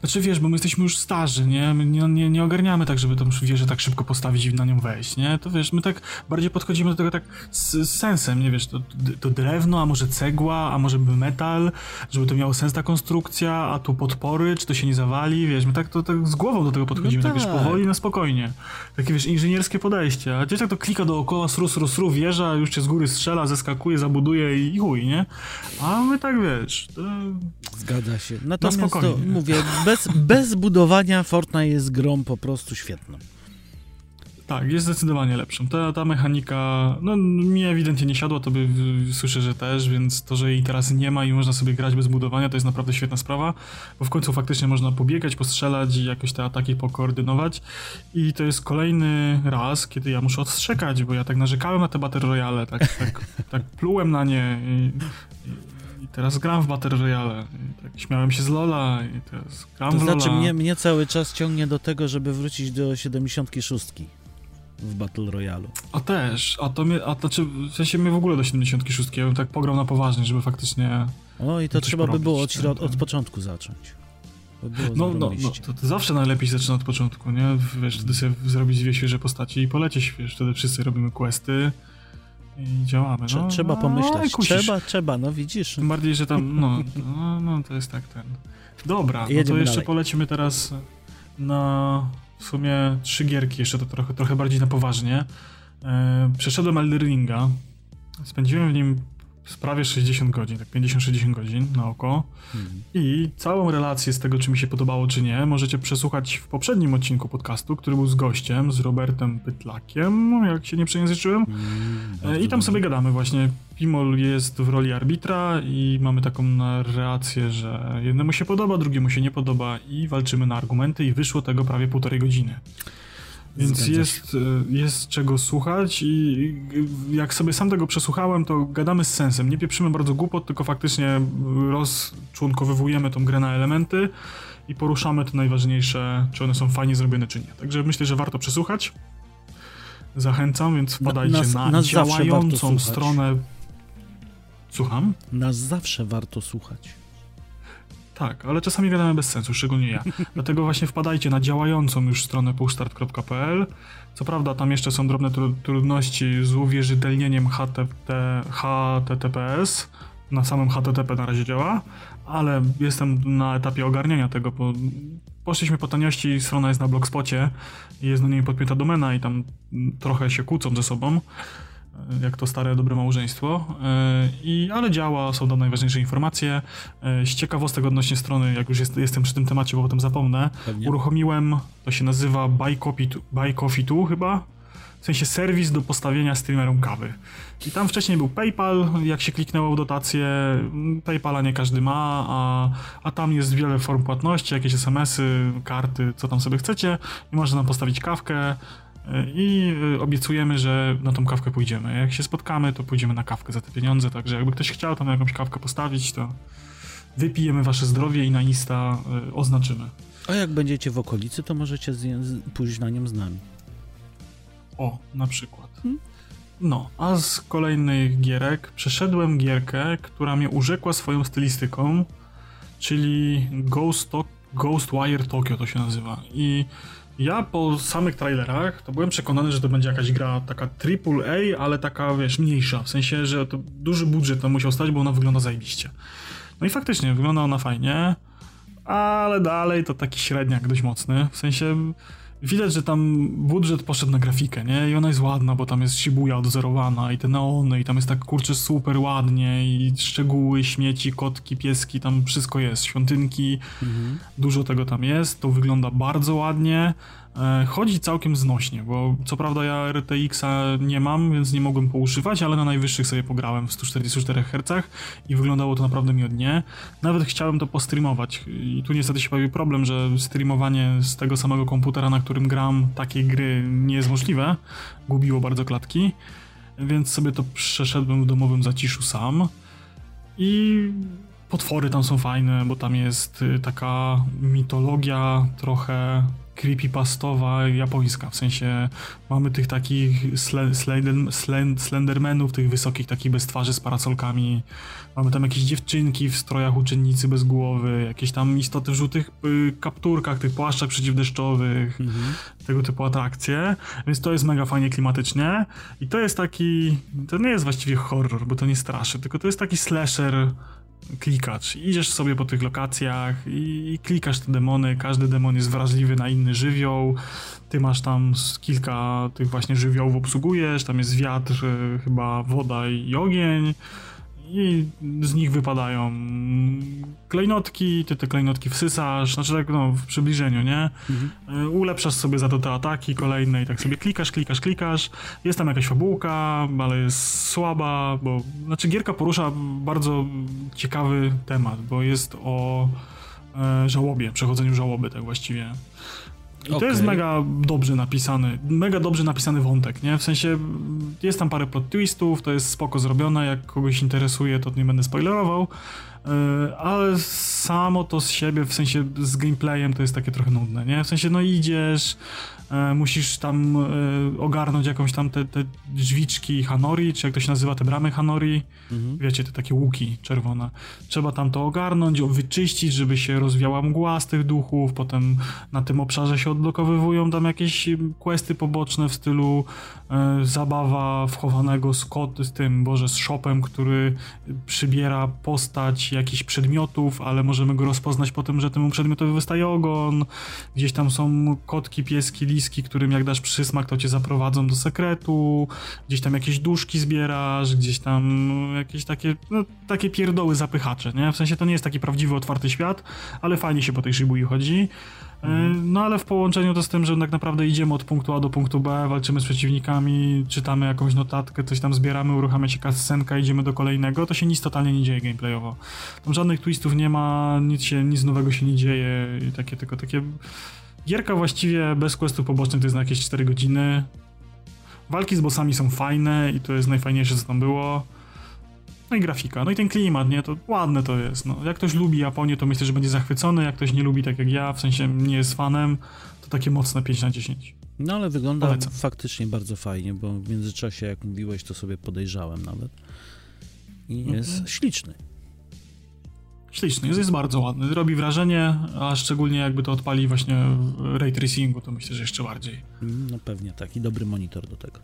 Znaczy wiesz, bo my jesteśmy już starzy, nie? My nie, nie, nie ogarniamy tak, żeby tą wieżę tak szybko postawić i na nią wejść, nie? To wiesz, my tak bardziej podchodzimy do tego tak z, z sensem, nie wiesz, to, to drewno, a może cegła, a może metal, żeby to miało sens ta konstrukcja, a tu podpory, czy to się nie zawali, wiesz, my tak to tak z głową do tego podchodzimy, no tak. tak wiesz, powoli, na spokojnie. Takie wiesz, inżynierskie podejście, a gdzieś tak to klika dookoła, sru, sru, sru, wieża, już cię z góry strzela, zeskakuje, zabuduje i chuj, nie? A my tak wiesz, to... Zgadza się. Natomiast to, mówię, bez, bez budowania Fortnite jest grą po prostu świetną. Tak, jest zdecydowanie lepszą. Ta, ta mechanika, no mi ewidentnie nie siadła, to by słyszę, że też, więc to, że jej teraz nie ma i można sobie grać bez budowania, to jest naprawdę świetna sprawa, bo w końcu faktycznie można pobiegać, postrzelać i jakoś te ataki pokoordynować i to jest kolejny raz, kiedy ja muszę odstrzekać, bo ja tak narzekałem na te Battle Royale, tak, tak, tak plułem na nie i, i teraz gram w Battle Royale. I tak śmiałem się z Lola i teraz gram to w znaczy Lola. Mnie, mnie cały czas ciągnie do tego, żeby wrócić do 76. w Battle Royale. A też, a to mnie, a to znaczy, w sensie mnie w ogóle do 76, ja bym tak pograł na poważnie, żeby faktycznie... O i to trzeba by było od, środ- od początku zacząć. No, no, no to, to, zawsze najlepiej zaczyna od początku, nie? Wiesz, wtedy sobie zrobić dwie świeże postaci i polecieć, wiesz, wtedy wszyscy robimy questy i działamy. No, trzeba no, pomyśleć, trzeba, trzeba, no widzisz. Tym bardziej, że tam, no, no, no to jest tak ten... Dobra, no to jeszcze dalej. polecimy teraz na w sumie trzy gierki, jeszcze to trochę, trochę bardziej na poważnie. E, przeszedłem Elden Ringa, spędziłem w nim prawie 60 godzin, tak 50-60 godzin na oko. Mhm. I całą relację z tego, czy mi się podobało, czy nie, możecie przesłuchać w poprzednim odcinku podcastu, który był z gościem, z Robertem Pytlakiem, jak się nie przejęzyczyłem. Mm, I tam sobie gadamy właśnie. Pimol jest w roli arbitra i mamy taką narrację, że jednemu się podoba, drugiemu się nie podoba i walczymy na argumenty i wyszło tego prawie półtorej godziny. Więc jest, e, jest czego słuchać i jak sobie sam tego przesłuchałem, to gadamy z sensem. Nie pieprzymy bardzo głupot, tylko faktycznie rozczłonkowywujemy tą grę na elementy i poruszamy te najważniejsze, czy one są fajnie zrobione, czy nie. Także myślę, że warto przesłuchać. Zachęcam, więc wpadajcie nas, na nas działającą stronę. Słucham? Nas zawsze warto słuchać. Tak, ale czasami gadamy bez sensu, szczególnie ja. Dlatego właśnie wpadajcie na działającą już stronę pushstart.pl. Co prawda tam jeszcze są drobne trudności z uwierzytelnieniem HTT, HTTPS. Na samym HTTP na razie działa, ale jestem na etapie ogarniania tego, bo poszliśmy po taniości, strona jest na blogspocie, jest na niej podpięta domena i tam trochę się kłócą ze sobą jak to stare, dobre małżeństwo. E, I, ale działa, są tam najważniejsze informacje. E, z ciekawostek odnośnie strony, jak już jest, jestem przy tym temacie, bo potem zapomnę, Pewnie. uruchomiłem, to się nazywa Buy Coffee, Buy Coffee 2 chyba, w sensie serwis do postawienia streamerom kawy. I tam wcześniej był PayPal, jak się kliknęło w dotację, PayPala nie każdy ma, a, a tam jest wiele form płatności, jakieś SMS-y, karty, co tam sobie chcecie i można tam postawić kawkę, i y, obiecujemy, że na tą kawkę pójdziemy. Jak się spotkamy, to pójdziemy na kawkę za te pieniądze, także jakby ktoś chciał tam jakąś kawkę postawić, to wypijemy wasze zdrowie i na Insta y, oznaczymy. A jak będziecie w okolicy, to możecie pójść na nią z nami. O, na przykład. Hmm? No, a z kolejnych gierek przeszedłem gierkę, która mnie urzekła swoją stylistyką, czyli Ghost, Ghostwire Tokyo to się nazywa. I ja po samych trailerach to byłem przekonany, że to będzie jakaś gra taka AAA, ale taka, wiesz, mniejsza. W sensie, że to duży budżet tam musiał stać, bo ona wygląda zajebiście. No i faktycznie, wygląda ona fajnie, ale dalej to taki średniak dość mocny. W sensie widać, że tam budżet poszedł na grafikę, nie? I ona jest ładna, bo tam jest Shibuya odzorowana i te neony i tam jest tak, kurczę, super ładnie i szczegóły, śmieci, kotki, pieski, tam wszystko jest, świątynki, mhm. dużo tego tam jest, to wygląda bardzo ładnie, chodzi całkiem znośnie, bo co prawda ja RTX-a nie mam, więc nie mogłem pouszywać, ale na najwyższych sobie pograłem w 144 Hz i wyglądało to naprawdę miodnie. Nawet chciałem to postreamować i tu niestety się pojawił problem, że streamowanie z tego samego komputera, na którym gram, takiej gry nie jest możliwe. Gubiło bardzo klatki, więc sobie to przeszedłem w domowym zaciszu sam i potwory tam są fajne, bo tam jest y, taka mitologia trochę creepypastowa japońska, w sensie mamy tych takich sle, slender, slend, slendermenów, tych wysokich, takich bez twarzy z parasolkami, mamy tam jakieś dziewczynki w strojach uczennicy bez głowy, jakieś tam istoty w żółtych y, kapturkach, tych płaszczach przeciwdeszczowych, mhm. tego typu atrakcje, więc to jest mega fajnie klimatycznie. I to jest taki, to nie jest właściwie horror, bo to nie straszy, tylko to jest taki slasher klikacz. Idziesz sobie po tych lokacjach i, i, klikasz te demony. Każdy demon jest wrażliwy na inny żywioł. Ty masz tam kilka tych właśnie żywiołów obsługujesz. Tam jest wiatr, e, chyba woda i ogień i z nich wypadają klejnotki, ty te klejnotki wsysasz, znaczy tak no, w przybliżeniu, nie? Mhm. E, ulepszasz sobie za to te ataki kolejne i tak sobie klikasz, klikasz, klikasz. Jest tam jakaś fabułka, ale jest słaba, bo znaczy gierka porusza bardzo ciekawy temat, bo jest o e, żałobie, przechodzeniu żałoby tak właściwie. I okay. to jest mega dobrze napisany, mega dobrze napisany wątek, nie? W sensie jest tam parę plot twistów, to jest spoko zrobione, jak kogoś interesuje, to nie będę spoilerował, ale samo to z siebie, w sensie z gameplayem to jest takie trochę nudne, nie? W sensie no idziesz, E, musisz tam e, ogarnąć jakąś tam te, te drzwiczki Hanori, czy jak to się nazywa, te bramy Hanori, mhm. wiecie, te takie łuki czerwone. Trzeba tam to ogarnąć, wyczyścić, żeby się rozwiała mgła z tych duchów, potem na tym obszarze się odblokowywują tam jakieś questy poboczne w stylu e, zabawa wchowanego z kod, z tym, boże, z shopem, który przybiera postać jakichś przedmiotów, ale możemy go rozpoznać po tym, że temu przedmiotowi wystaje ogon, gdzieś tam są kotki, pieski, bliski, którym jak dasz przysmak, to cię zaprowadzą do sekretu, gdzieś tam jakieś duszki zbierasz, gdzieś tam jakieś takie, no, takie pierdoły zapychacze, nie? W sensie to nie jest taki prawdziwy, otwarty świat, ale fajnie się po tej Shibui chodzi. Mhm. No ale w połączeniu to z tym, że tak naprawdę idziemy od punktu A do punktu B, walczymy z przeciwnikami, czytamy jakąś notatkę, coś tam zbieramy, uruchamia się cutscenka, idziemy do kolejnego, to się nic totalnie nie dzieje gameplayowo. Tam żadnych twistów nie ma, nic, się, nic nowego się nie dzieje i takie tylko takie Gierka właściwie bez questów pobocznych to jest na jakieś 4 godziny. Walki z bossami są fajne i to jest najfajniejsze co tam było. No i grafika, no i ten klimat, nie, to ładne to jest, no. Jak ktoś lubi Japonię, to myślę, że będzie zachwycony, jak ktoś nie lubi tak jak ja, w sensie nie jest fanem, to takie mocne 5 na 10. No ale wygląda Polecam. faktycznie bardzo fajnie, bo w międzyczasie, jak mówiłeś, to sobie podejrzałem nawet. I jest mhm. śliczny. Śliczny, jest, jest bardzo ładny, robi wrażenie, a szczególnie jakby to odpali właśnie w ray tracingu, to myślę, że jeszcze bardziej. No pewnie tak i dobry monitor do tego.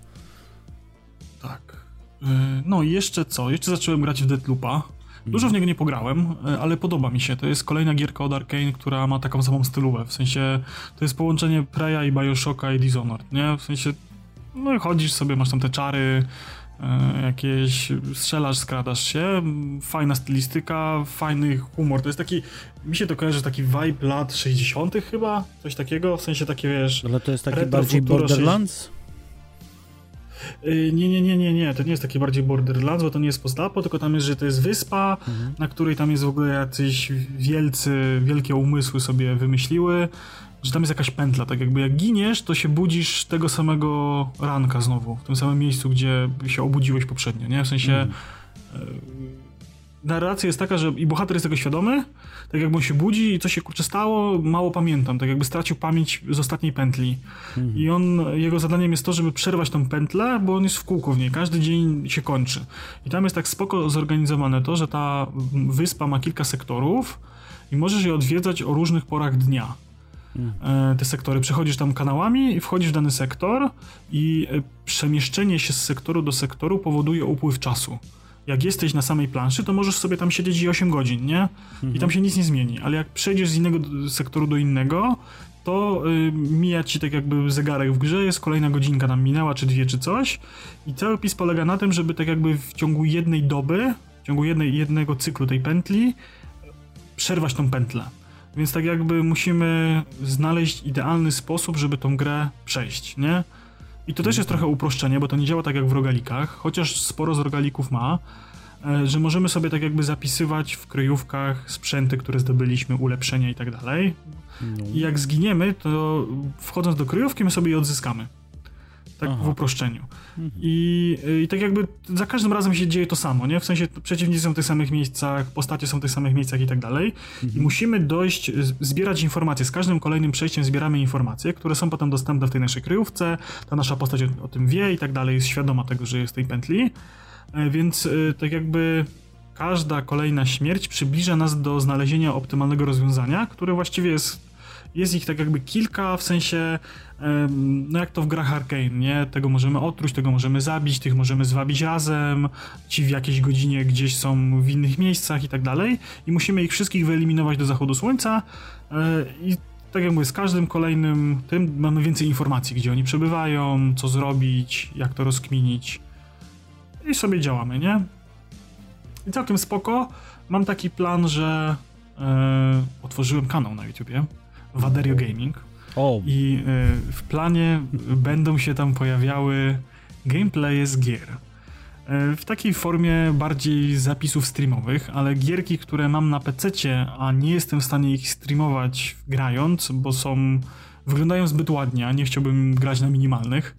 Tak. Y, no i jeszcze co? Jeszcze zacząłem grać w Deadloopa. Dużo w niego nie pograłem, y, ale podoba mi się. To jest kolejna gierka od Arkane, która ma taką samą stylówę. W sensie to jest połączenie Preya i Bioshocka i Dishonored, nie? W sensie no chodzisz sobie, masz tam te czary, E, jakieś strzelasz, skradasz się, fajna stylistyka, fajny humor. To jest taki, mi się to kojarzy taki vibe lat 60. chyba, coś takiego, w sensie takie wiesz. Ale to jest taki bardziej Borderlands? Y, nie, nie, nie, nie, nie, to nie jest taki bardziej Borderlands, bo to nie jest postapo, tylko tam jest, że to jest wyspa, mhm. na której tam jest w ogóle jacyś wielcy, wielkie umysły sobie wymyśliły że tam jest jakaś pętla, tak jakby jak giniesz, to się budzisz tego samego ranka znowu, w tym samym miejscu, gdzie się obudziłeś poprzednio, nie? W sensie mm. narracja jest taka, że i bohater jest tego świadomy, tak jakby on się budzi i co się kurczę stało, mało pamiętam, tak jakby stracił pamięć z ostatniej pętli. Mm. I on, jego zadaniem jest to, żeby przerwać tą pętlę, bo on jest w kółku w niej, każdy dzień się kończy. I tam jest tak spoko zorganizowane to, że ta wyspa ma kilka sektorów i możesz je odwiedzać o różnych porach dnia. E, te sektory. Przechodzisz tam kanałami, wchodzisz w dany sektor i e, przemieszczenie się z sektoru do sektoru powoduje upływ czasu. Jak jesteś na samej planszy, to możesz sobie tam siedzieć i 8 godzin, nie? I tam mhm. się nic nie zmieni. Ale jak przejdziesz z innego sektoru do innego, to y, mija ci tak jakby zegarek w grze, jest kolejna godzinka nam minęła, czy dwie, czy coś. I cały opis polega na tym, żeby tak jakby w ciągu jednej doby, w ciągu jednej, jednego cyklu tej pętli, przerwać tą pętlę. Więc tak jakby musimy znaleźć idealny sposób, żeby tą grę przejść, nie? I to też jest trochę uproszczenie, bo to nie działa tak jak w rogalikach, chociaż sporo z rogalików ma, e, że możemy sobie tak jakby zapisywać w kryjówkach sprzęty, które zdobyliśmy, ulepszenia i tak dalej. No. I jak zginiemy, to wchodząc do kryjówki my sobie je odzyskamy tak Aha. w uproszczeniu. Mhm. I, I tak jakby za każdym razem się dzieje to samo, nie? W sensie przeciwnicy są w tych samych miejscach, postacie są w tych samych miejscach i tak dalej. I mhm. musimy dojść, zbierać informacje. Z każdym kolejnym przejściem zbieramy informacje, które są potem dostępne w tej naszej kryjówce. Ta nasza postać o, o tym wie i tak dalej, jest świadoma tego, że jest w tej pętli. E, więc e, tak jakby każda kolejna śmierć przybliża nas do znalezienia optymalnego rozwiązania, które właściwie jest jest ich tak jakby kilka, w sensie, no jak to w grach Arkane, nie? Tego możemy otruć, tego możemy zabić, tych możemy zwabić razem, ci w jakiejś godzinie gdzieś są w innych miejscach i tak dalej. I musimy ich wszystkich wyeliminować do zachodu słońca e, i tak jak mówię, z każdym kolejnym tym mamy więcej informacji, gdzie oni przebywają, co zrobić, jak to rozkminić. I sobie działamy, nie? I całkiem spoko. Mam taki plan, że e, otworzyłem kanał na YouTubie Waderio Gaming. O. I y, w planie będą się tam pojawiały gameplaye z gier. Y, w takiej formie bardziej zapisów streamowych, ale gierki, które mam na PC, a nie jestem w stanie ich streamować grając, bo są wyglądają zbyt ładnie, a nie chciałbym grać na minimalnych,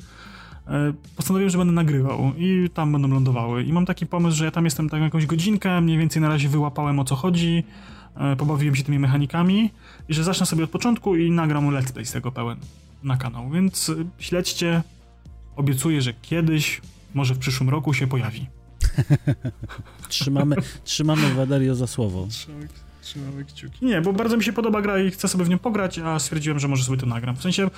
e, postanowiłem, że będę nagrywał i tam będą lądowały. I mam taki pomysł, że ja tam jestem tak jakąś godzinkę, mniej więcej na razie wyłapałem o co chodzi, pobawiłem się tymi mechanikami i że zacznę sobie od początku i nagram let's play z tego pełen na kanał, więc e, śledźcie. Obiecuję, że kiedyś, może w przyszłym roku się pojawi. trzymamy, trzymamy Waderio za słowo. Trzymamy kciuki. Nie, bo bardzo mi się podoba gra i chcę sobie w nią pograć, a stwierdziłem, że może sobie to nagram. W sensie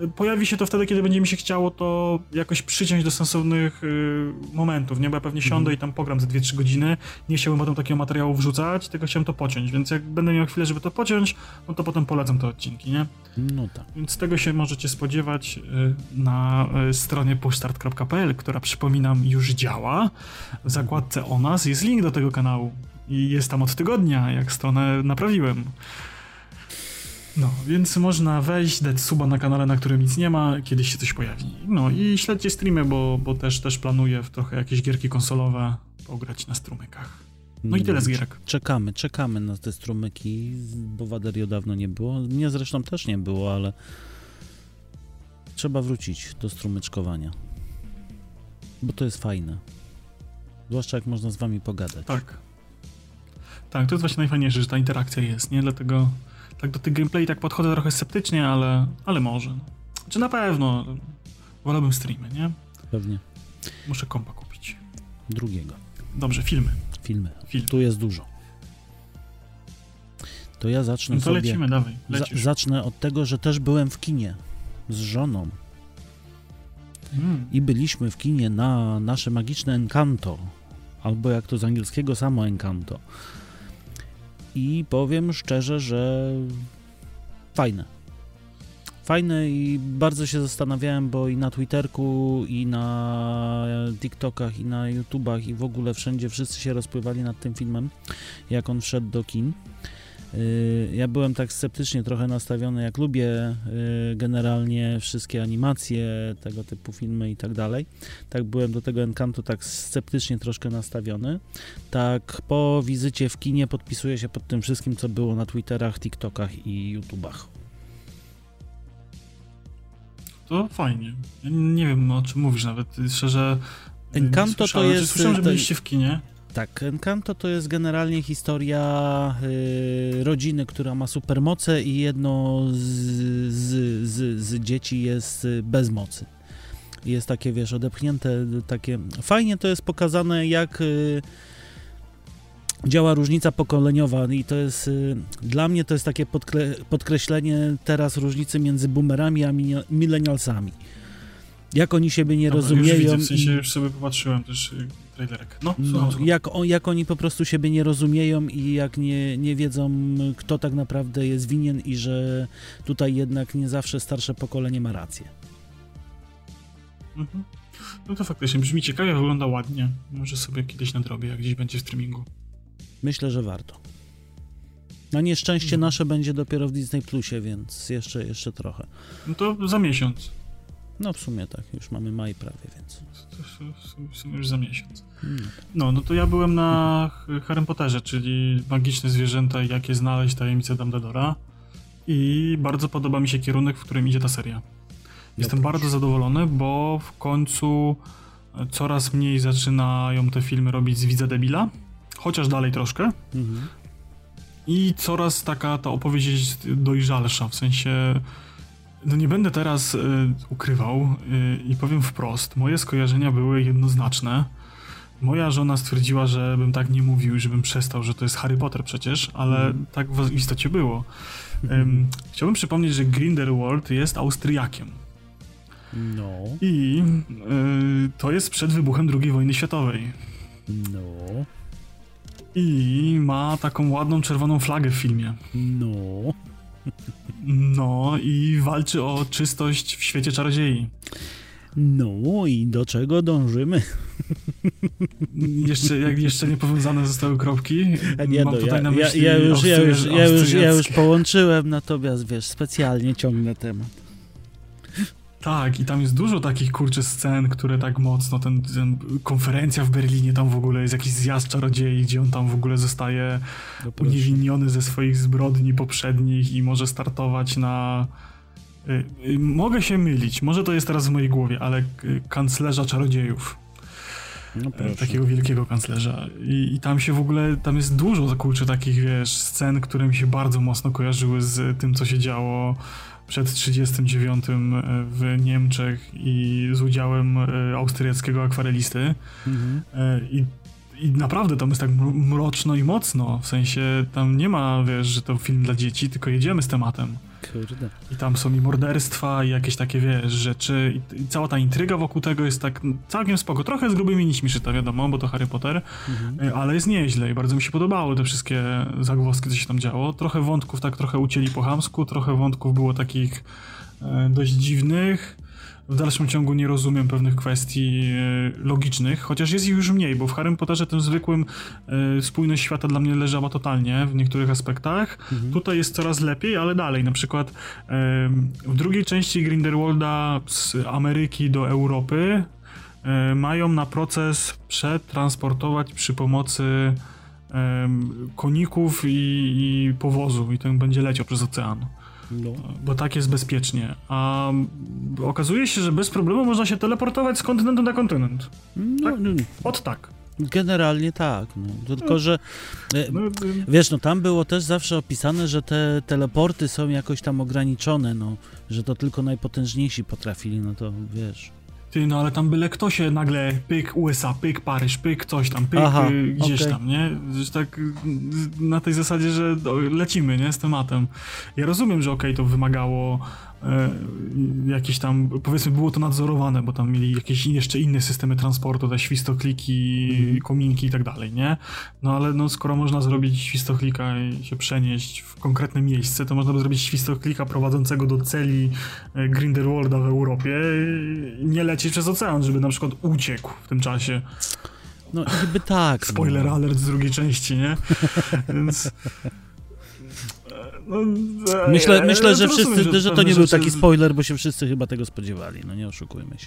y, pojawi się to wtedy, kiedy będzie mi się chciało to jakoś przyciąć do sensownych y, momentów, nie? Bo ja pewnie siądę mhm. i tam pogram za 2-3 godziny. Nie chciałbym potem takiego materiału wrzucać, tylko chciałem to pociąć, więc jak będę miał chwilę, żeby to pociąć, no to potem polecam te odcinki, nie? No tak. Więc tego się możecie spodziewać y, na y, stronie pushstart.pl, która przypominam już działa. W zakładce o nas jest link do tego kanału i jest tam od tygodnia, jak stronę naprawiłem. No, więc można wejść, dać suba na kanale, na którym nic nie ma, kiedyś się coś pojawi. No i śledźcie streamy, bo, bo też, też planuję w trochę jakieś gierki konsolowe pograć na strumykach. No i tyle z gierek. Czekamy, czekamy na te strumyki, bo Waderio dawno nie było. Mnie zresztą też nie było, ale trzeba wrócić do strumyczkowania. Bo to jest fajne. Zwłaszcza jak można z wami pogadać. Tak. Tak, to jest właśnie najfajniejsze, że ta interakcja jest, nie? Dlatego tak do tych gameplay tak podchodzę trochę sceptycznie, ale, ale może. Czy na pewno wolałbym streamy, nie? Pewnie. Muszę kompa kupić. Drugiego. Dobrze, filmy. Filmy. Film. Tu jest dużo. To ja zacznę no to sobie... lecimy, dawaj, lecisz. zacznę od tego, że też byłem w kinie z żoną. Hmm. I byliśmy w kinie na nasze magiczne Encanto, albo jak to z angielskiego samo Encanto i powiem szczerze, że fajne. Fajne i bardzo się zastanawiałem, bo i na Twitterku, i na TikTokach, i na YouTubach, i w ogóle wszędzie wszyscy się rozpływali nad tym filmem, jak on wszedł do kin. Y, ja byłem tak sceptycznie trochę nastawiony, jak lubię y, generalnie wszystkie animacje, tego typu filmy i tak dalej. Tak byłem do tego Encanto tak sceptycznie troszkę nastawiony. Tak po wizycie w kinie podpisuję się pod tym wszystkim, co było na Twitterach, TikTokach i YouTubach. To fajnie. Ja nie wiem o czym mówisz nawet. Szczerze. Encanto to jest. Słyszałem, że byliście w kinie. Tak, Encanto to jest generalnie historia y, rodziny, która ma supermoce i jedno z, z, z, z, dzieci jest bez mocy. Jest takie, wiesz, odepchnięte, takie... Fajnie to jest pokazane, jak y, działa różnica pokoleniowa i to jest, y, dla mnie to jest takie podkre podkreślenie teraz różnicy między boomerami a milenialsami. Jak oni siebie nie Dobra, rozumieją. Już widzę, w sensie już sobie popatrzyłem też trailerek. No, no jak, jak oni po prostu siebie nie rozumieją i jak nie, nie wiedzą, kto tak naprawdę jest winien i że tutaj jednak nie zawsze starsze pokolenie ma rację. Mhm. No to faktycznie brzmi ciekawie, wygląda ładnie. Może sobie kiedyś nadrobię, jak gdzieś będzie w streamingu. Myślę, że warto. Na nieszczęście mhm. nasze będzie dopiero w Disney Plusie, więc jeszcze, jeszcze trochę. No to za miesiąc. No w sumie tak, już mamy maj prawie, więc. W sumie już za miesiąc. No, no to ja byłem na Harry Potterze, czyli magiczne zwierzęta i jak je znaleźć, tajemnice Dumbledora. I bardzo podoba mi się kierunek, w którym idzie ta seria. Jestem ja bardzo zadowolony, bo w końcu coraz mniej zaczynają te filmy robić z widza debila, chociaż dalej troszkę. Mhm. I coraz taka ta opowieść jest dojrzalsza, w sensie no nie będę teraz y, ukrywał y, i powiem wprost, moje skojarzenia były jednoznaczne. Moja żona stwierdziła, żebym tak nie mówił, żebym przestał, że to jest Harry Potter przecież, ale mm. tak w istocie było. Um, chciałbym przypomnieć, że Grindelwald jest Austriakiem. No. I y, to jest przed wybuchem II wojny światowej. No. I ma taką ładną czerwoną flagę w filmie. No. No i walczy o czystość w świecie czarodziei. No i do czego dążymy? Jeszcze, jak jeszcze nie powiązane zostały kropki. Nie, Mam no, tutaj ja, na myśli ja, ja, już, ja, już, ja, już, ja już połączyłem, natomiast wiesz, specjalnie ciągnę temat. Tak, i tam jest dużo takich kurczę scen, które tak mocno, ten, ten, konferencja w Berlinie, tam w ogóle jest jakiś zjazd czarodziei, gdzie on tam w ogóle zostaje no uniewinniony ze swoich zbrodni poprzednich i może startować na Y, y, mogę się mylić, może to jest teraz w mojej głowie, ale kanclerza czarodziejów. No takiego wielkiego kanclerza. I, I, tam się w ogóle, tam jest dużo kurczę takich, wiesz, scen, które mi się bardzo mocno kojarzyły z tym, co się działo przed 1939 w Niemczech i z udziałem austriackiego akwarelisty. Mhm. I i naprawdę tam jest tak mroczno i mocno, w sensie tam nie ma, wiesz, że to film dla dzieci, tylko jedziemy z tematem. Kurde. I tam są i morderstwa, i jakieś takie, wiesz, rzeczy, i, i cała ta intryga wokół tego jest tak całkiem spoko. Trochę z grubymi nićmi szyta, wiadomo, bo to Harry Potter, mhm. Y, ale jest nieźle i bardzo mi się podobały te wszystkie zagwozdki, co się tam działo. Trochę wątków tak trochę ucięli po chamsku, trochę wątków było takich e, dość dziwnych, w dalszym ciągu nie rozumiem pewnych kwestii e, logicznych, chociaż jest ich już mniej, bo w Harry Potterze tym zwykłym e, spójność świata dla mnie leżała totalnie w niektórych aspektach. Mhm. Tutaj jest coraz lepiej, ale dalej, na przykład w drugiej części Grindelwalda z Ameryki do Europy e, mają na proces przetransportować przy pomocy koników i, i powozu i ten będzie leciał przez ocean. No. Bo tak jest bezpiecznie. A okazuje się, że bez problemu można się teleportować z kontynentu na kontynent. No, tak? No, Od tak. Generalnie tak, no. tylko no. że e, no, wiesz, no tam było też zawsze opisane, że te teleporty są jakoś tam ograniczone, no, że to tylko najpotężniejsi potrafili, no to wiesz. Ty, no ale tam byle kto się nagle pyk USA, pyk Paryż, pyk coś tam, pyk Aha, y, gdzieś okay. tam, nie? Że tak y, na tej zasadzie, że lecimy, nie? Z tematem. Ja rozumiem, że okej, okay, to wymagało jakieś tam, powiedzmy było to nadzorowane, bo tam mieli jakieś jeszcze inne systemy transportu, te świstokliki, mm. kominki i tak dalej, nie? No ale no skoro można zrobić świstoklika i się przenieść w konkretne miejsce, to można by zrobić świstoklika prowadzącego do celi e, Grindelwalda w Europie i nie lecieć przez ocean, żeby na przykład uciekł w tym czasie. No niby tak. Spoiler no. alert z drugiej części, nie? Więc... No, myślę, myślę że wszyscy, że, że to nie był taki spoiler, bo się wszyscy chyba tego spodziewali, no nie oszukujmy się.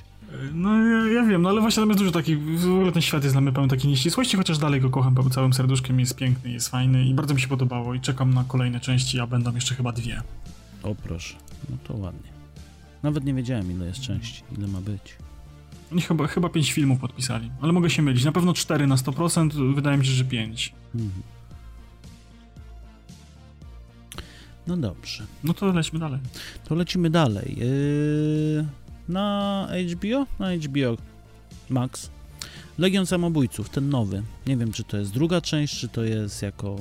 No ja, ja, wiem, no ale właśnie tam jest dużo takich, w ogóle ten świat jest dla mnie pełen takiej nieścisłości, chociaż dalej go kocham całym serduszkiem, jest piękny, jest fajny i bardzo mi się podobało i czekam na kolejne części, a będą jeszcze chyba dwie. O proszę, no to ładnie. Nawet nie wiedziałem ile jest części, ile ma być. Oni chyba, chyba pięć filmów podpisali, ale mogę się mylić, na pewno cztery na 100%, wydaje mi się, że pięć. Mhm. No dobrze. No to lecimy dalej. To lecimy dalej. Yy, na HBO? Na HBO Max. Legion Samobójców, ten nowy. Nie wiem, czy to jest druga część, czy to jest jako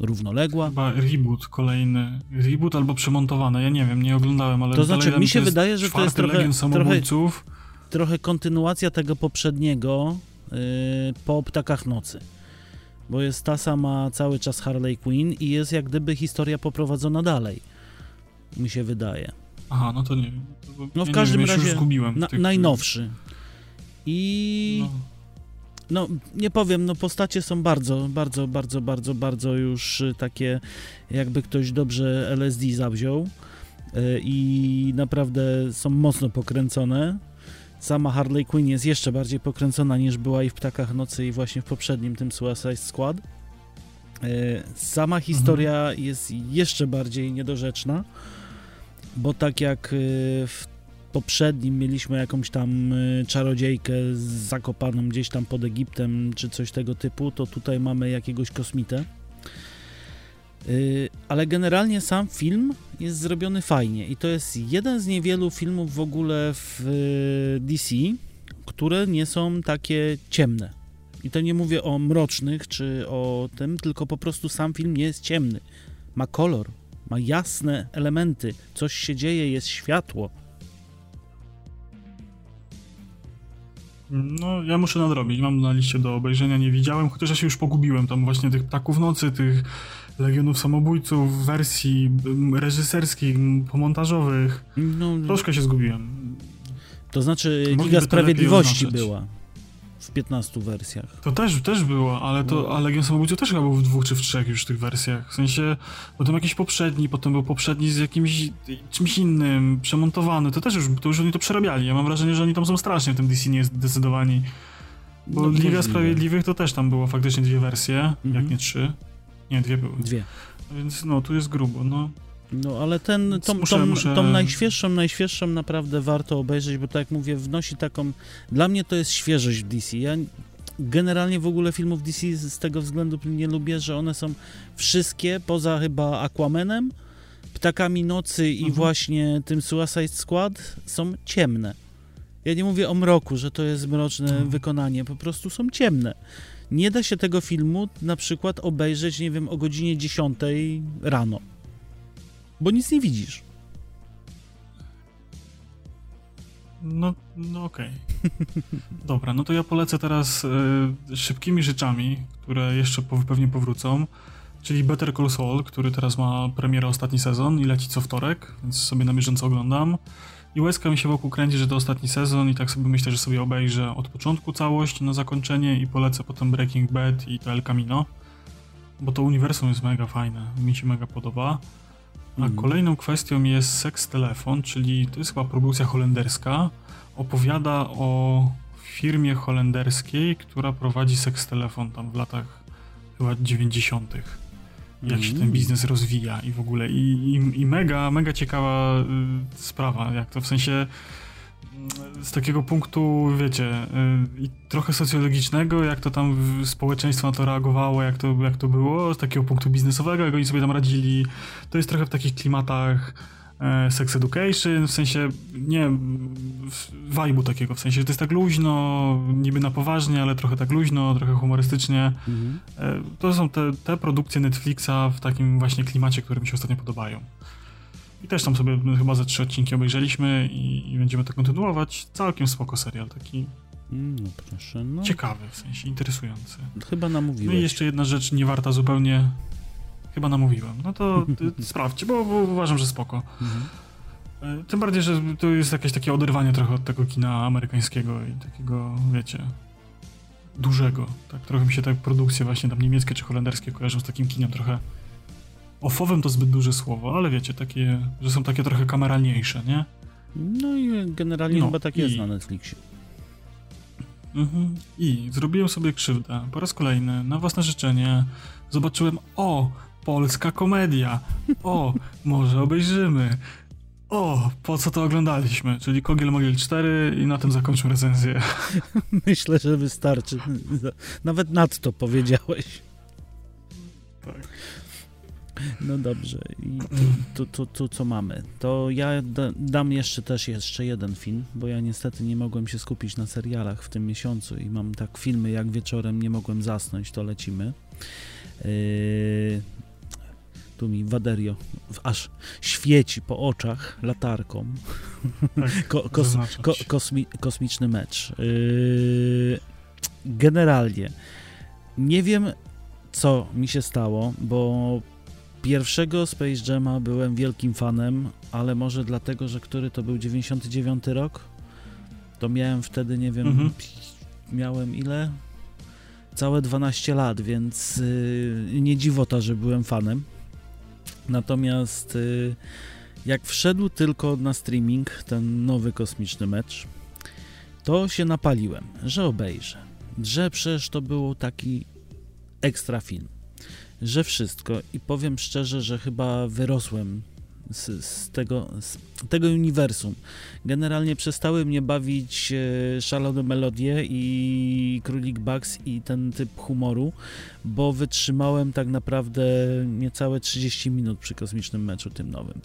równoległa. Chyba reboot kolejny. Reboot albo przemontowane, ja nie wiem, nie oglądałem, ale... To znaczy, mi się wydaje, że to jest trochę, trochę, trochę kontynuacja tego poprzedniego yy, po Ptakach Nocy bo jest ta sama cały czas Harley Quinn i jest jak gdyby historia poprowadzona dalej. Mi się wydaje. Aha, no to nie wiem. No w ja każdym wiem, razie na, tych... najnowszy. I no. no. nie powiem, no postacie są bardzo, bardzo, bardzo, bardzo, bardzo już y, takie, jakby ktoś dobrze LSD zawziął y, i naprawdę są mocno pokręcone sama Harley Quinn jest jeszcze bardziej pokręcona niż była i w Ptakach Nocy i właśnie w poprzednim tym Suicide Squad. E, sama historia mhm. jest jeszcze bardziej niedorzeczna, bo tak jak e, w poprzednim mieliśmy jakąś tam e, czarodziejkę zakopaną gdzieś tam pod Egiptem czy coś tego typu, to tutaj mamy jakiegoś kosmitę ale generalnie sam film jest zrobiony fajnie i to jest jeden z niewielu filmów w ogóle w y, DC, które nie są takie ciemne. I to nie mówię o mrocznych czy o tym, tylko po prostu sam film nie jest ciemny. Ma kolor, ma jasne elementy, coś się dzieje, jest światło. No, ja muszę nadrobić. Mam na liście do obejrzenia, nie widziałem, chociaż ja się już pogubiłem. Tam właśnie tych ptaków nocy, tych Legionów Samobójców, wersji reżyserskich, pomontażowych. No, Troszkę się zgubiłem. To znaczy Liga Sprawiedliwości była w 15 wersjach. To też, też było, ale to no. a Legion Samobójców też chyba był w dwóch czy w trzech już tych wersjach. W sensie, potem jakiś poprzedni, potem był poprzedni z jakimś czymś innym, przemontowany. To też już, to już oni to przerabiali. Ja mam wrażenie, że oni tam są strasznie w tym DC nie zdecydowani. Bo no, Liga Sprawiedliwych to też tam było faktycznie dwie wersje, mhm. jak nie trzy. Nie, dwie były. Dwie. Więc no, tu jest grubo, no. No ale ten, tą, muszę, tą, muszę... tą najświeższą, najświeższą naprawdę warto obejrzeć, bo tak jak mówię, wnosi taką... Dla mnie to jest świeżość w DC. Ja generalnie w ogóle filmów DC z tego względu nie lubię, że one są wszystkie, poza chyba Aquamanem, Ptakami Nocy i mhm. właśnie tym Suicide Squad, są ciemne. Ja nie mówię o mroku, że to jest mroczne mhm. wykonanie, po prostu są ciemne. Nie da się tego filmu na przykład obejrzeć, nie wiem, o godzinie 10 rano, bo nic nie widzisz. No, no okej. Okay. Dobra, no to ja polecę teraz y, szybkimi rzeczami, które jeszcze po, pewnie powrócą, czyli Better Call Saul, który teraz ma premierę ostatni sezon i leci co wtorek, więc sobie na bieżąco oglądam. I łezka mi się wokół kręci, że to ostatni sezon i tak sobie myślę, że sobie obejrzę od początku całość na zakończenie i polecę potem Breaking Bad i to El Camino, bo to uniwersum jest mega fajne, mi się mega podoba. A mhm. kolejną kwestią jest Sex Telefon, czyli to jest chyba produkcja holenderska. Opowiada o firmie holenderskiej, która prowadzi Sex Telefon tam w latach chyba 90. Jak się ten mm. biznes rozwija i w ogóle. I, i, i mega, mega ciekawa y, sprawa, jak to w sensie z takiego punktu, wiecie, y, trochę socjologicznego, jak to tam społeczeństwo na to reagowało, jak to, jak to było, z takiego punktu biznesowego, jak oni sobie tam radzili. To jest trochę w takich klimatach sex education, w sensie, nie vibe'u takiego, w sensie, że to jest tak luźno, niby na poważnie, ale trochę tak luźno, trochę humorystycznie. Mhm. E, to są te, te produkcje Netflixa w takim właśnie klimacie, które mi się ostatnio podobają. I też tam sobie chyba ze trzy odcinki obejrzeliśmy i, i będziemy to kontynuować. Całkiem spoko serial, taki mm, no proszę, no. ciekawy, w sensie interesujący. Chyba namówiłeś. No i jeszcze jedna rzecz nie warta zupełnie... Chyba namówiłem. No to sprawdźcie, bo, bo, uważam, że spoko. Mhm. E, tym bardziej, że to jest jakieś takie oderwanie trochę od tego kina amerykańskiego i takiego, wiecie, dużego. Tak trochę mi się tak produkcje właśnie tam niemieckie czy holenderskie kojarzą z takim kinem trochę Ofowym to zbyt duże słowo, ale wiecie, takie, że są takie trochę kameralniejsze, nie? No i generalnie no, chyba tak i... jest na Netflixie. Mhm. I zrobiłem sobie krzywdę po raz kolejny, na własne życzenie. Zobaczyłem, o, polska komedia. O, może obejrzymy. O, po co to oglądaliśmy? Czyli Kogiel Mogiel 4 i na tym zakończę recenzję. Myślę, że wystarczy. Nawet nadto powiedziałeś. Tak. No dobrze. I to, to, to, co mamy? To ja da, dam jeszcze też jeszcze jeden film, bo ja niestety nie mogłem się skupić na serialach w tym miesiącu i mam tak filmy, jak wieczorem nie mogłem zasnąć, to lecimy. Yy, tu mi Waderio aż świeci po oczach latarką. Tak, ko, kos, ko, kosmi, kosmiczny mecz. Yy, generalnie nie wiem, co mi się stało, bo Pierwszego Space Jama byłem wielkim fanem, ale może dlatego, że który to był 99 rok? To miałem wtedy, nie wiem, mhm. miałem ile? Całe 12 lat, więc yy, nie dziwota, że byłem fanem. Natomiast yy, jak wszedł tylko na streaming ten nowy kosmiczny mecz, to się napaliłem, że obejrzę. Że przecież to był taki ekstra film że wszystko i powiem szczerze, że chyba wyrosłem z, z, tego, z tego uniwersum. Generalnie przestały mnie bawić e, szalone melodie i Królik Bugs i ten typ humoru, bo wytrzymałem tak naprawdę niecałe 30 minut przy kosmicznym meczu tym nowym.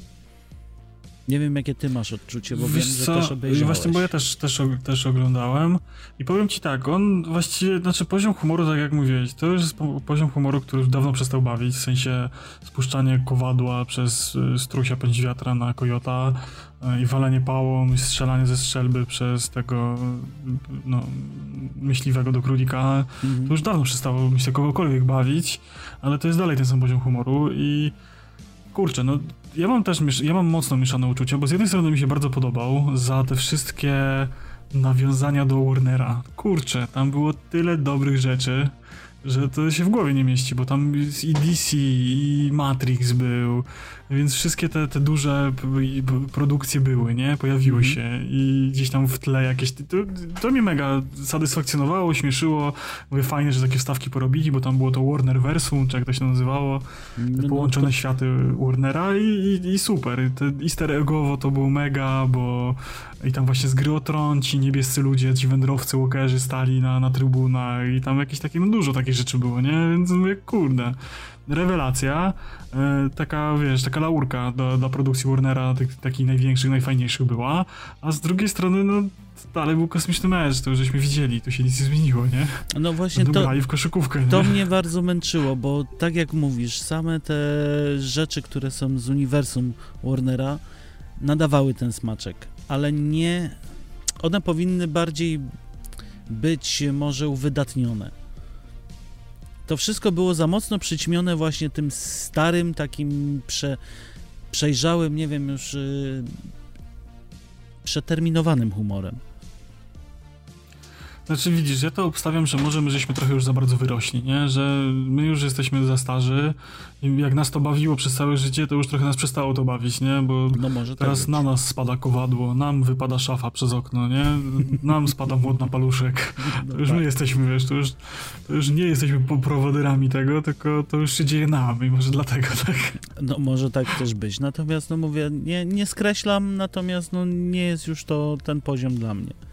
Nie wiem, jakie ty masz odczucie, bo Wiesz wiem, że też obejrzałeś. Właśnie, bo ja też, też, też oglądałem i powiem ci tak, on właściwie, znaczy poziom humoru, tak jak mówiłeś, to już jest poziom humoru, który już dawno przestał bawić, w sensie spuszczanie kowadła przez y, strusia pędzi wiatra na kojota y, i walenie pałą i strzelanie ze strzelby przez tego no, myśliwego do królika, mhm. to już dawno przestało mi się kogokolwiek bawić, ale to jest dalej ten sam poziom humoru i kurczę, no ja mam też, ja mam mocno mieszane uczucia, bo z jednej strony mi się bardzo podobał za te wszystkie nawiązania do Warnera. Kurczę, tam było tyle dobrych rzeczy. Że to się w głowie nie mieści, bo tam i DC, i Matrix był, więc wszystkie te, te duże produkcje były, nie? Pojawiły mm -hmm. się i gdzieś tam w tle jakieś... To, to mnie mega satysfakcjonowało, śmieszyło. Mówię, fajnie, że takie wstawki porobili, bo tam było to Warner Versum, czy jak to się nazywało, no, no połączone no, to... światy Warnera i, i, i super. Te easter eggowo to było mega, bo i tam właśnie z gry o tron ci niebiescy ludzie, ci wędrowcy, walkerzy stali na, na trybunach i tam jakieś takie, no dużo takich rzeczy było, nie? Więc mówię, kurde, rewelacja, e, taka, wiesz, taka laurka do, dla produkcji Warnera, tych, takich największych, najfajniejszych była, a z drugiej strony, no dalej był kosmiczny mecz, to już żeśmy widzieli, tu się nic nie zmieniło, nie? No właśnie to, grali w koszykówkę, to mnie bardzo męczyło, bo tak jak mówisz, same te rzeczy, które są z uniwersum Warnera nadawały ten smaczek, ale nie, one powinny bardziej być może uwydatnione to wszystko było za mocno przyćmione właśnie tym starym, takim prze, przejrzałym, nie wiem już, yy, przeterminowanym humorem. Znaczy widzisz, ja to obstawiam, że może my żeśmy trochę już za bardzo wyrośli, nie? Że my już jesteśmy za starzy i jak nas to bawiło przez całe życie, to już trochę nas przestało to bawić, nie? Bo no tak teraz tak na nas spada kowadło, nam wypada szafa przez okno, nie? Nam spada młot na paluszek. No to już tak. my jesteśmy, wiesz, to już, to już nie jesteśmy prowaderami tego, tylko to już się dzieje nam i może dlatego tak. No może tak też być, natomiast no mówię, nie, nie skreślam, natomiast no nie jest już to ten poziom dla mnie.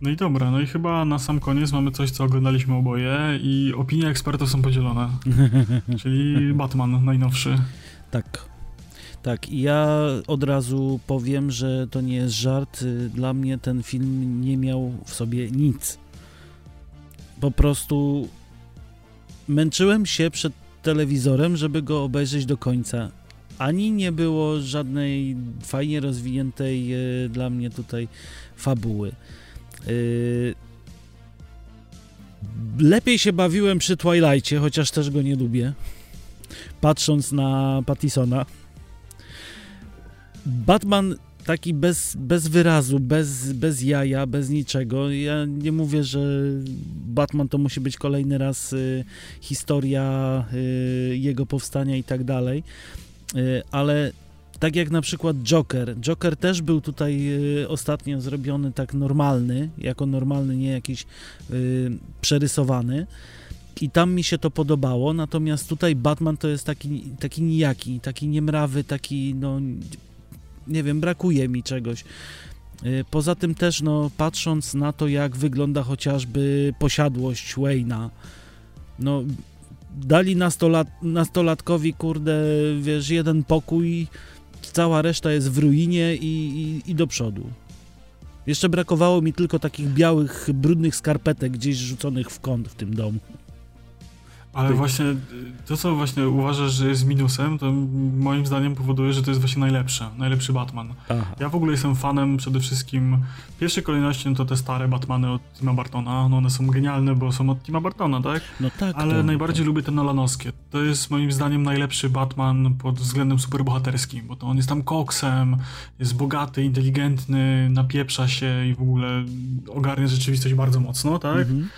No i dobra, no i chyba na sam koniec mamy coś, co oglądaliśmy oboje i opinie ekspertów są podzielone. Czyli Batman najnowszy. Tak. Tak, i ja od razu powiem, że to nie jest żart. Dla mnie ten film nie miał w sobie nic. Po prostu męczyłem się przed telewizorem, żeby go obejrzeć do końca. Ani nie było żadnej fajnie rozwiniętej e, dla mnie tutaj fabuły. Yy, lepiej się bawiłem przy Twilightie, chociaż też go nie lubię. Patrząc na Pattisona. Batman taki bez, bez wyrazu, bez, bez jaja, bez niczego. Ja nie mówię, że Batman to musi być kolejny raz y, historia y, jego powstania i tak dalej, y, ale tak jak na przykład Joker. Joker też był tutaj y, ostatnio zrobiony tak normalny, jako normalny, nie jakiś y, przerysowany. I tam mi się to podobało, natomiast tutaj Batman to jest taki, taki nijaki, taki niemrawy, taki, no, nie wiem, brakuje mi czegoś. Y, poza tym też, no, patrząc na to, jak wygląda chociażby posiadłość Wayna, no, dali nastolat, nastolatkowi, kurde, wiesz, jeden pokój, cała reszta jest w ruinie i, i, i do przodu. Jeszcze brakowało mi tylko takich białych, brudnych skarpetek gdzieś rzuconych w kąt w tym domu. Ale właśnie to, co właśnie uważasz, że jest minusem, to moim zdaniem powoduje, że to jest właśnie najlepsze, najlepszy Batman. Aha. Ja w ogóle jestem fanem przede wszystkim, w pierwszej kolejności to te stare Batmany od Tima Bartona, no one są genialne, bo są od Tima Bartona, tak? No tak. Ale to, najbardziej to. lubię te Nolanowskie. To jest moim zdaniem najlepszy Batman pod względem superbohaterskim, bo to on jest tam koksem, jest bogaty, inteligentny, napieprza się i w ogóle ogarnia rzeczywistość bardzo mocno, tak? Mhm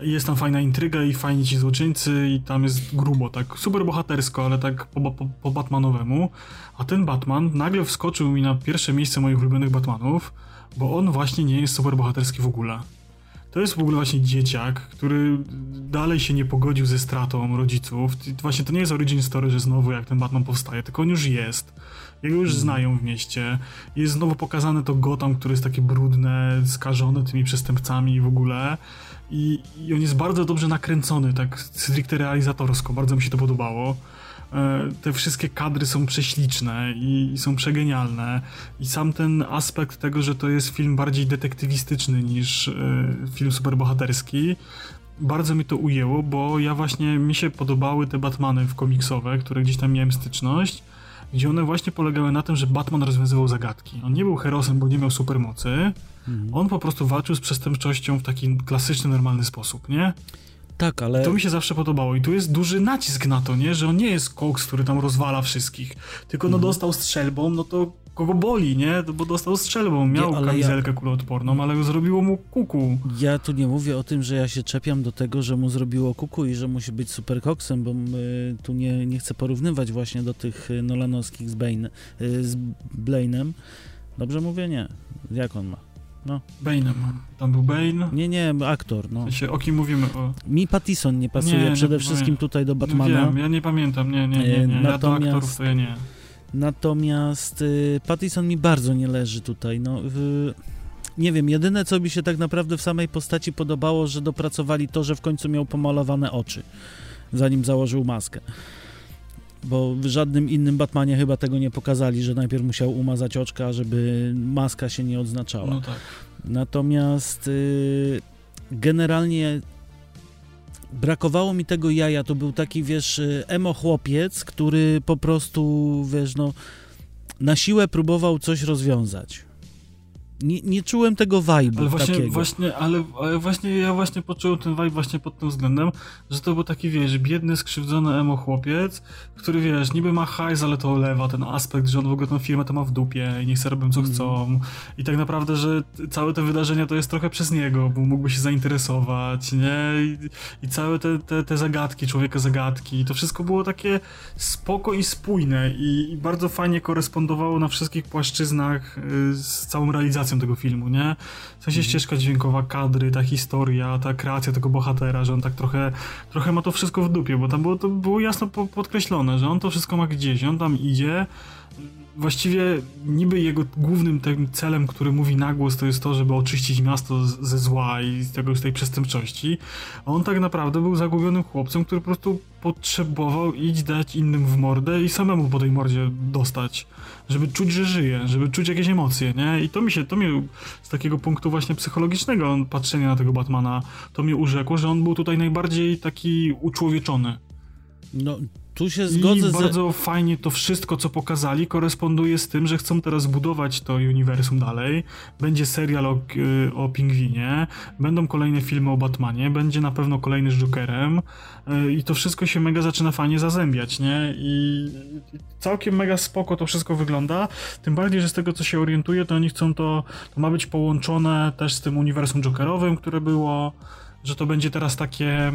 jest tam fajna intryga i fajni ci złoczyńcy i tam jest grubo, tak super bohatersko, ale tak po, po, po Batmanowemu. A ten Batman nagle wskoczył mi na pierwsze miejsce moich ulubionych Batmanów, bo on właśnie nie jest super bohaterski w ogóle. To jest w ogóle właśnie dzieciak, który dalej się nie pogodził ze stratą rodziców. Właśnie to nie jest origin story, że znowu jak ten Batman powstaje, tylko on już jest. Jego już znają w mieście. Jest znowu pokazane to Gotham, które jest takie brudne, skażone tymi przestępcami i w ogóle. I, I on jest bardzo dobrze nakręcony, tak stricte realizatorsko, bardzo mi się to podobało. E, te wszystkie kadry są prześliczne i, i, są przegenialne. I sam ten aspekt tego, że to jest film bardziej detektywistyczny niż e, film superbohaterski, bardzo mi to ujęło, bo ja właśnie mi się podobały te Batmany w komiksowe, które gdzieś tam miałem styczność, gdzie one właśnie polegały na tym, że Batman rozwiązywał zagadki. On nie był herosem, bo nie miał supermocy, Mhm. On po prostu walczył z przestępczością w taki klasyczny, normalny sposób, nie? Tak, ale... To mi się zawsze podobało i tu jest duży nacisk na to, nie? Że on nie jest koks, który tam rozwala wszystkich, tylko no mhm. dostał strzelbą, no to kogo boli, nie? Bo dostał strzelbą, miał Nie, kamizelkę kuloodporną, ale zrobiło mu kuku. Ja tu nie mówię o tym, że ja się czepiam do tego, że mu zrobiło kuku i że musi być super koksem, bo y, tu nie, nie chcę porównywać właśnie do tych y, Nolanowskich z, Bane, y, z Blainem. Dobrze mówię? Nie. Jak on ma? Bane'em. Tam był Bane. Nie, nie, aktor, no. W sensie, o kim mówimy? O... Mi Pattison nie pasuje Nie, nie przede pamiętam. wszystkim tutaj do No Batmana. wiem, ja nie pamiętam, nie, nie, nie, nie. Ja do natomiast- aktorów to ja nie. Natomiast y, Pattison mi bardzo nie leży tutaj. No, y, nie wiem, jedyne co mi się tak naprawdę w samej postaci podobało, że dopracowali to, że w końcu miał pomalowane oczy, zanim założył maskę. Bo w żadnym innym Batmanie chyba tego nie pokazali, że najpierw musiał umazać oczka, żeby maska się nie odznaczała. No tak. Natomiast y, generalnie brakowało mi tego jaja. To był taki, wiesz, y, emo chłopiec, który po prostu, wiesz, no, na siłę próbował coś rozwiązać. Nie, nie czułem tego vibe'u Ale właśnie, takiego. właśnie, ale, ale właśnie ja właśnie poczułem ten vibe właśnie pod tym względem, że to był taki, wiesz, biedny, skrzywdzony emo chłopiec, który, wiesz, niby ma hajs, ale to olewa, ten aspekt, że on w ogóle tę firmę to ma w dupie i niech sobie robią co Mhm. chcą. I tak naprawdę, że całe te wydarzenia to jest trochę przez niego, bo mógłby się zainteresować, nie? I, i całe te, te, te zagadki, człowieka zagadki, to wszystko było takie spoko i spójne i, i bardzo fajnie korespondowało na wszystkich płaszczyznach y, z całą realizacją tego filmu, nie? W sensie ścieżka dźwiękowa, kadry, ta historia, ta kreacja tego bohatera, że on tak trochę, trochę ma to wszystko w dupie, bo tam było, to było jasno po, podkreślone, że on to wszystko ma gdzieś, on tam idzie, właściwie niby jego głównym tym celem, który mówi na głos, to jest to, żeby oczyścić miasto z- ze zła i z, tego, z tej przestępczości. A on tak naprawdę był zagubionym chłopcem, który po prostu potrzebował iść dać innym w mordę i samemu po tej mordzie dostać. Żeby czuć, że żyje, żeby czuć jakieś emocje, nie? I to mi się, to mnie z takiego punktu właśnie psychologicznego patrzenia na tego Batmana, to mnie urzekło, że on był tutaj najbardziej taki uczłowieczony. No, tu się I zgodzę ze... bardzo fajnie to wszystko, co pokazali, koresponduje z tym, że chcą teraz budować to uniwersum dalej. Będzie serial o, y, o Pingwinie, będą kolejne filmy o Batmanie, będzie na pewno kolejny z Jokerem y, i to wszystko się mega zaczyna fajnie zazębiać, nie? I i całkiem mega spoko to wszystko wygląda, tym bardziej, że z tego, co się orientuję, to oni chcą to, to ma być połączone też z tym uniwersum Jokerowym, które było, że to będzie teraz takie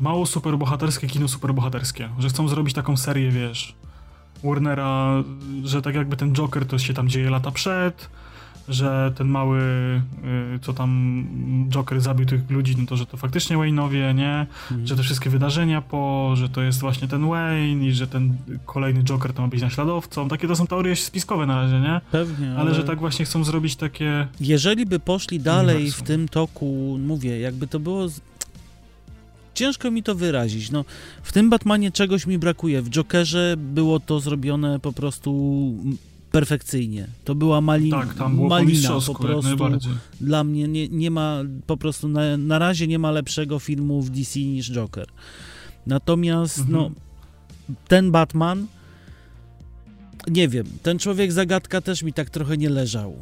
mało superbohaterskie kino superbohaterskie, że chcą zrobić taką serię, wiesz, Warnera, że tak jakby ten Joker to się tam dzieje lata przed, że ten mały, y, co tam Joker zabił tych ludzi, no to że to faktycznie Wayne'owie, nie? Mhm. Że te wszystkie wydarzenia po, że to jest właśnie ten Wayne i że ten kolejny Joker to ma być naśladowcą. Takie to są teorie spiskowe na razie, nie? Pewnie, Ale że tak właśnie chcą zrobić takie... Jeżeli by poszli dalej Uniwersum. w tym toku, mówię, jakby to było. Ciężko mi to wyrazić. No, w tym Batmanie czegoś mi brakuje. W Jokerze było to zrobione po prostu perfekcyjnie. To była mali... Tak, tam było malina po prostu. Dla mnie nie, nie ma po prostu na, na razie nie ma lepszego filmu w DC niż Joker. Natomiast Mhm. no ten Batman nie wiem, ten człowiek zagadka też mi tak trochę nie leżał.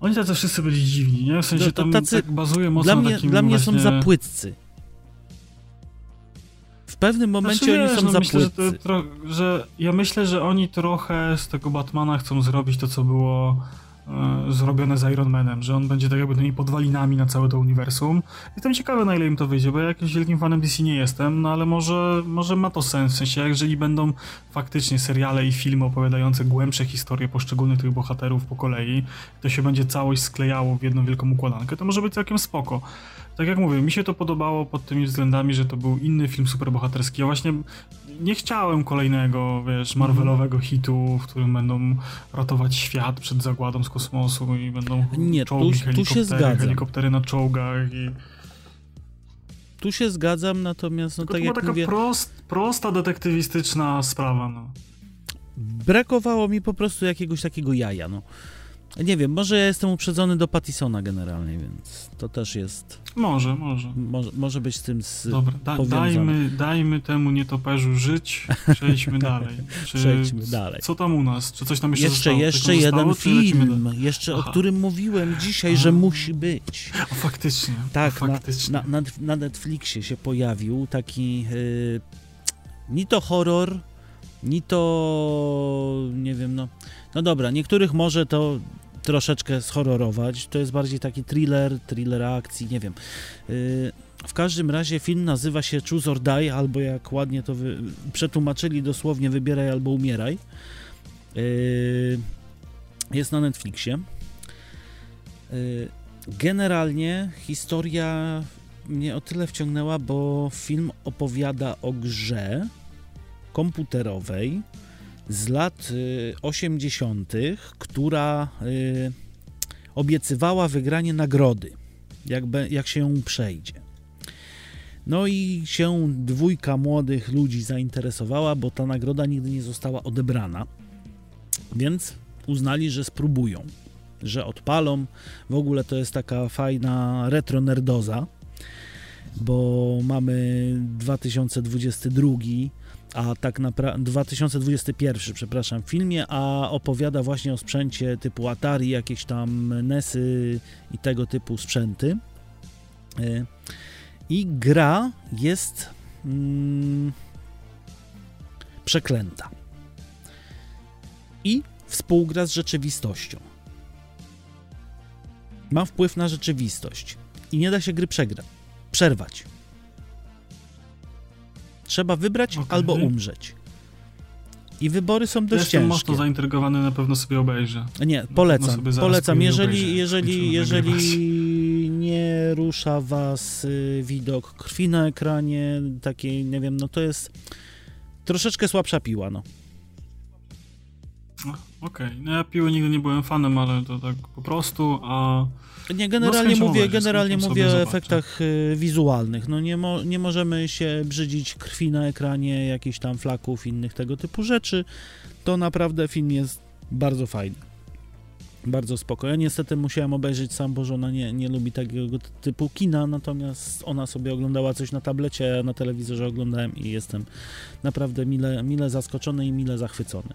Oni tacy wszyscy byli dziwni, nie? W sensie No to tam tacy- tak bazuje mocno Dla na mnie, takim dla mnie właśnie... są za płytcy. W pewnym momencie Znaczy, oni wiesz, są no myślę, że, to, że ja myślę, że oni trochę z tego Batmana chcą zrobić to, co było zrobione z Iron Manem, że on będzie tak jakby tymi podwalinami na całe to uniwersum. Jestem ciekawy, na ile im to wyjdzie, bo ja jakimś wielkim fanem DC nie jestem, no ale może, może ma to sens, w sensie, jeżeli będą faktycznie seriale i filmy opowiadające głębsze historie poszczególnych tych bohaterów po kolei, to się będzie całość sklejało w jedną wielką układankę, to może być całkiem spoko. Tak jak mówię, mi się to podobało pod tymi względami, że to był inny film superbohaterski. Ja właśnie nie chciałem kolejnego, wiesz, Marvelowego hitu, w którym będą ratować świat przed zagładą z kosmosu i będą Nie, tu- czołgi, tu się helikoptery, zgadzam. helikoptery na czołgach i... Tu się zgadzam, natomiast no Tylko tak to była jak taka mówię, prost, prosta, detektywistyczna sprawa, no. brakowało mi po prostu jakiegoś takiego jaja, no. Nie wiem, może ja jestem uprzedzony do Pattisona generalnie, więc to też jest, Może, może. może, może być z tym z, Dobra, da, dajmy, dajmy temu nietoperzu żyć, przejdźmy dalej. Czy, Przejdźmy dalej. Co tam u nas? Czy coś tam jeszcze Jeszcze, zostało? jeszcze jeden zostało, film, jeszcze o którym mówiłem dzisiaj, że musi być. A, faktycznie. Tak, a, faktycznie. na, na, na Netflixie się pojawił taki y, ni to horror, ni to, nie wiem, no, no dobra, niektórych może to troszeczkę schororować, to jest bardziej taki thriller, thriller akcji, nie wiem. Yy, w każdym razie film nazywa się Choose or Die, albo jak ładnie to wy, przetłumaczyli dosłownie wybieraj albo umieraj. Yy, jest na Netflixie. Yy, generalnie historia mnie o tyle wciągnęła, bo film opowiada o grze komputerowej z lat 80., y, która y, obiecywała wygranie nagrody, jakby, jak się ją przejdzie. No i się dwójka młodych ludzi zainteresowała, bo ta nagroda nigdy nie została odebrana. Więc uznali, że spróbują, że odpalą. W ogóle to jest taka fajna retro nerdoza, bo mamy 2022 a tak naprawdę 2021, przepraszam, filmie, a opowiada właśnie o sprzęcie typu Atari, jakieś tam NESy i tego typu sprzęty. E, I gra jest mm, przeklęta. I współgra z rzeczywistością. Ma wpływ na rzeczywistość i nie da się gry przegrać, przerwać. Trzeba wybrać okay. albo umrzeć. I wybory są dość Jestem ciężkie. mocno zaintrygowany, na pewno sobie obejrzę. Nie, polecam. Polecam. Jeżeli, jeżeli, jeżeli nie rusza was y, widok krwi na ekranie, takiej, nie wiem, no to jest troszeczkę słabsza piła, no. no okej. Okay. No ja piły nigdy nie byłem fanem, ale to tak po prostu, a nie, generalnie no, mówię, generalnie mówię o efektach y, wizualnych. No nie, mo, nie możemy się brzydzić krwi na ekranie, jakichś tam flaków, innych tego typu rzeczy. To naprawdę film jest bardzo fajny. Bardzo spoko. Ja niestety musiałem obejrzeć sam, bo żona nie, nie lubi takiego typu kina, natomiast ona sobie oglądała coś na tablecie, a na telewizorze oglądałem i jestem naprawdę mile, mile zaskoczony i mile zachwycony.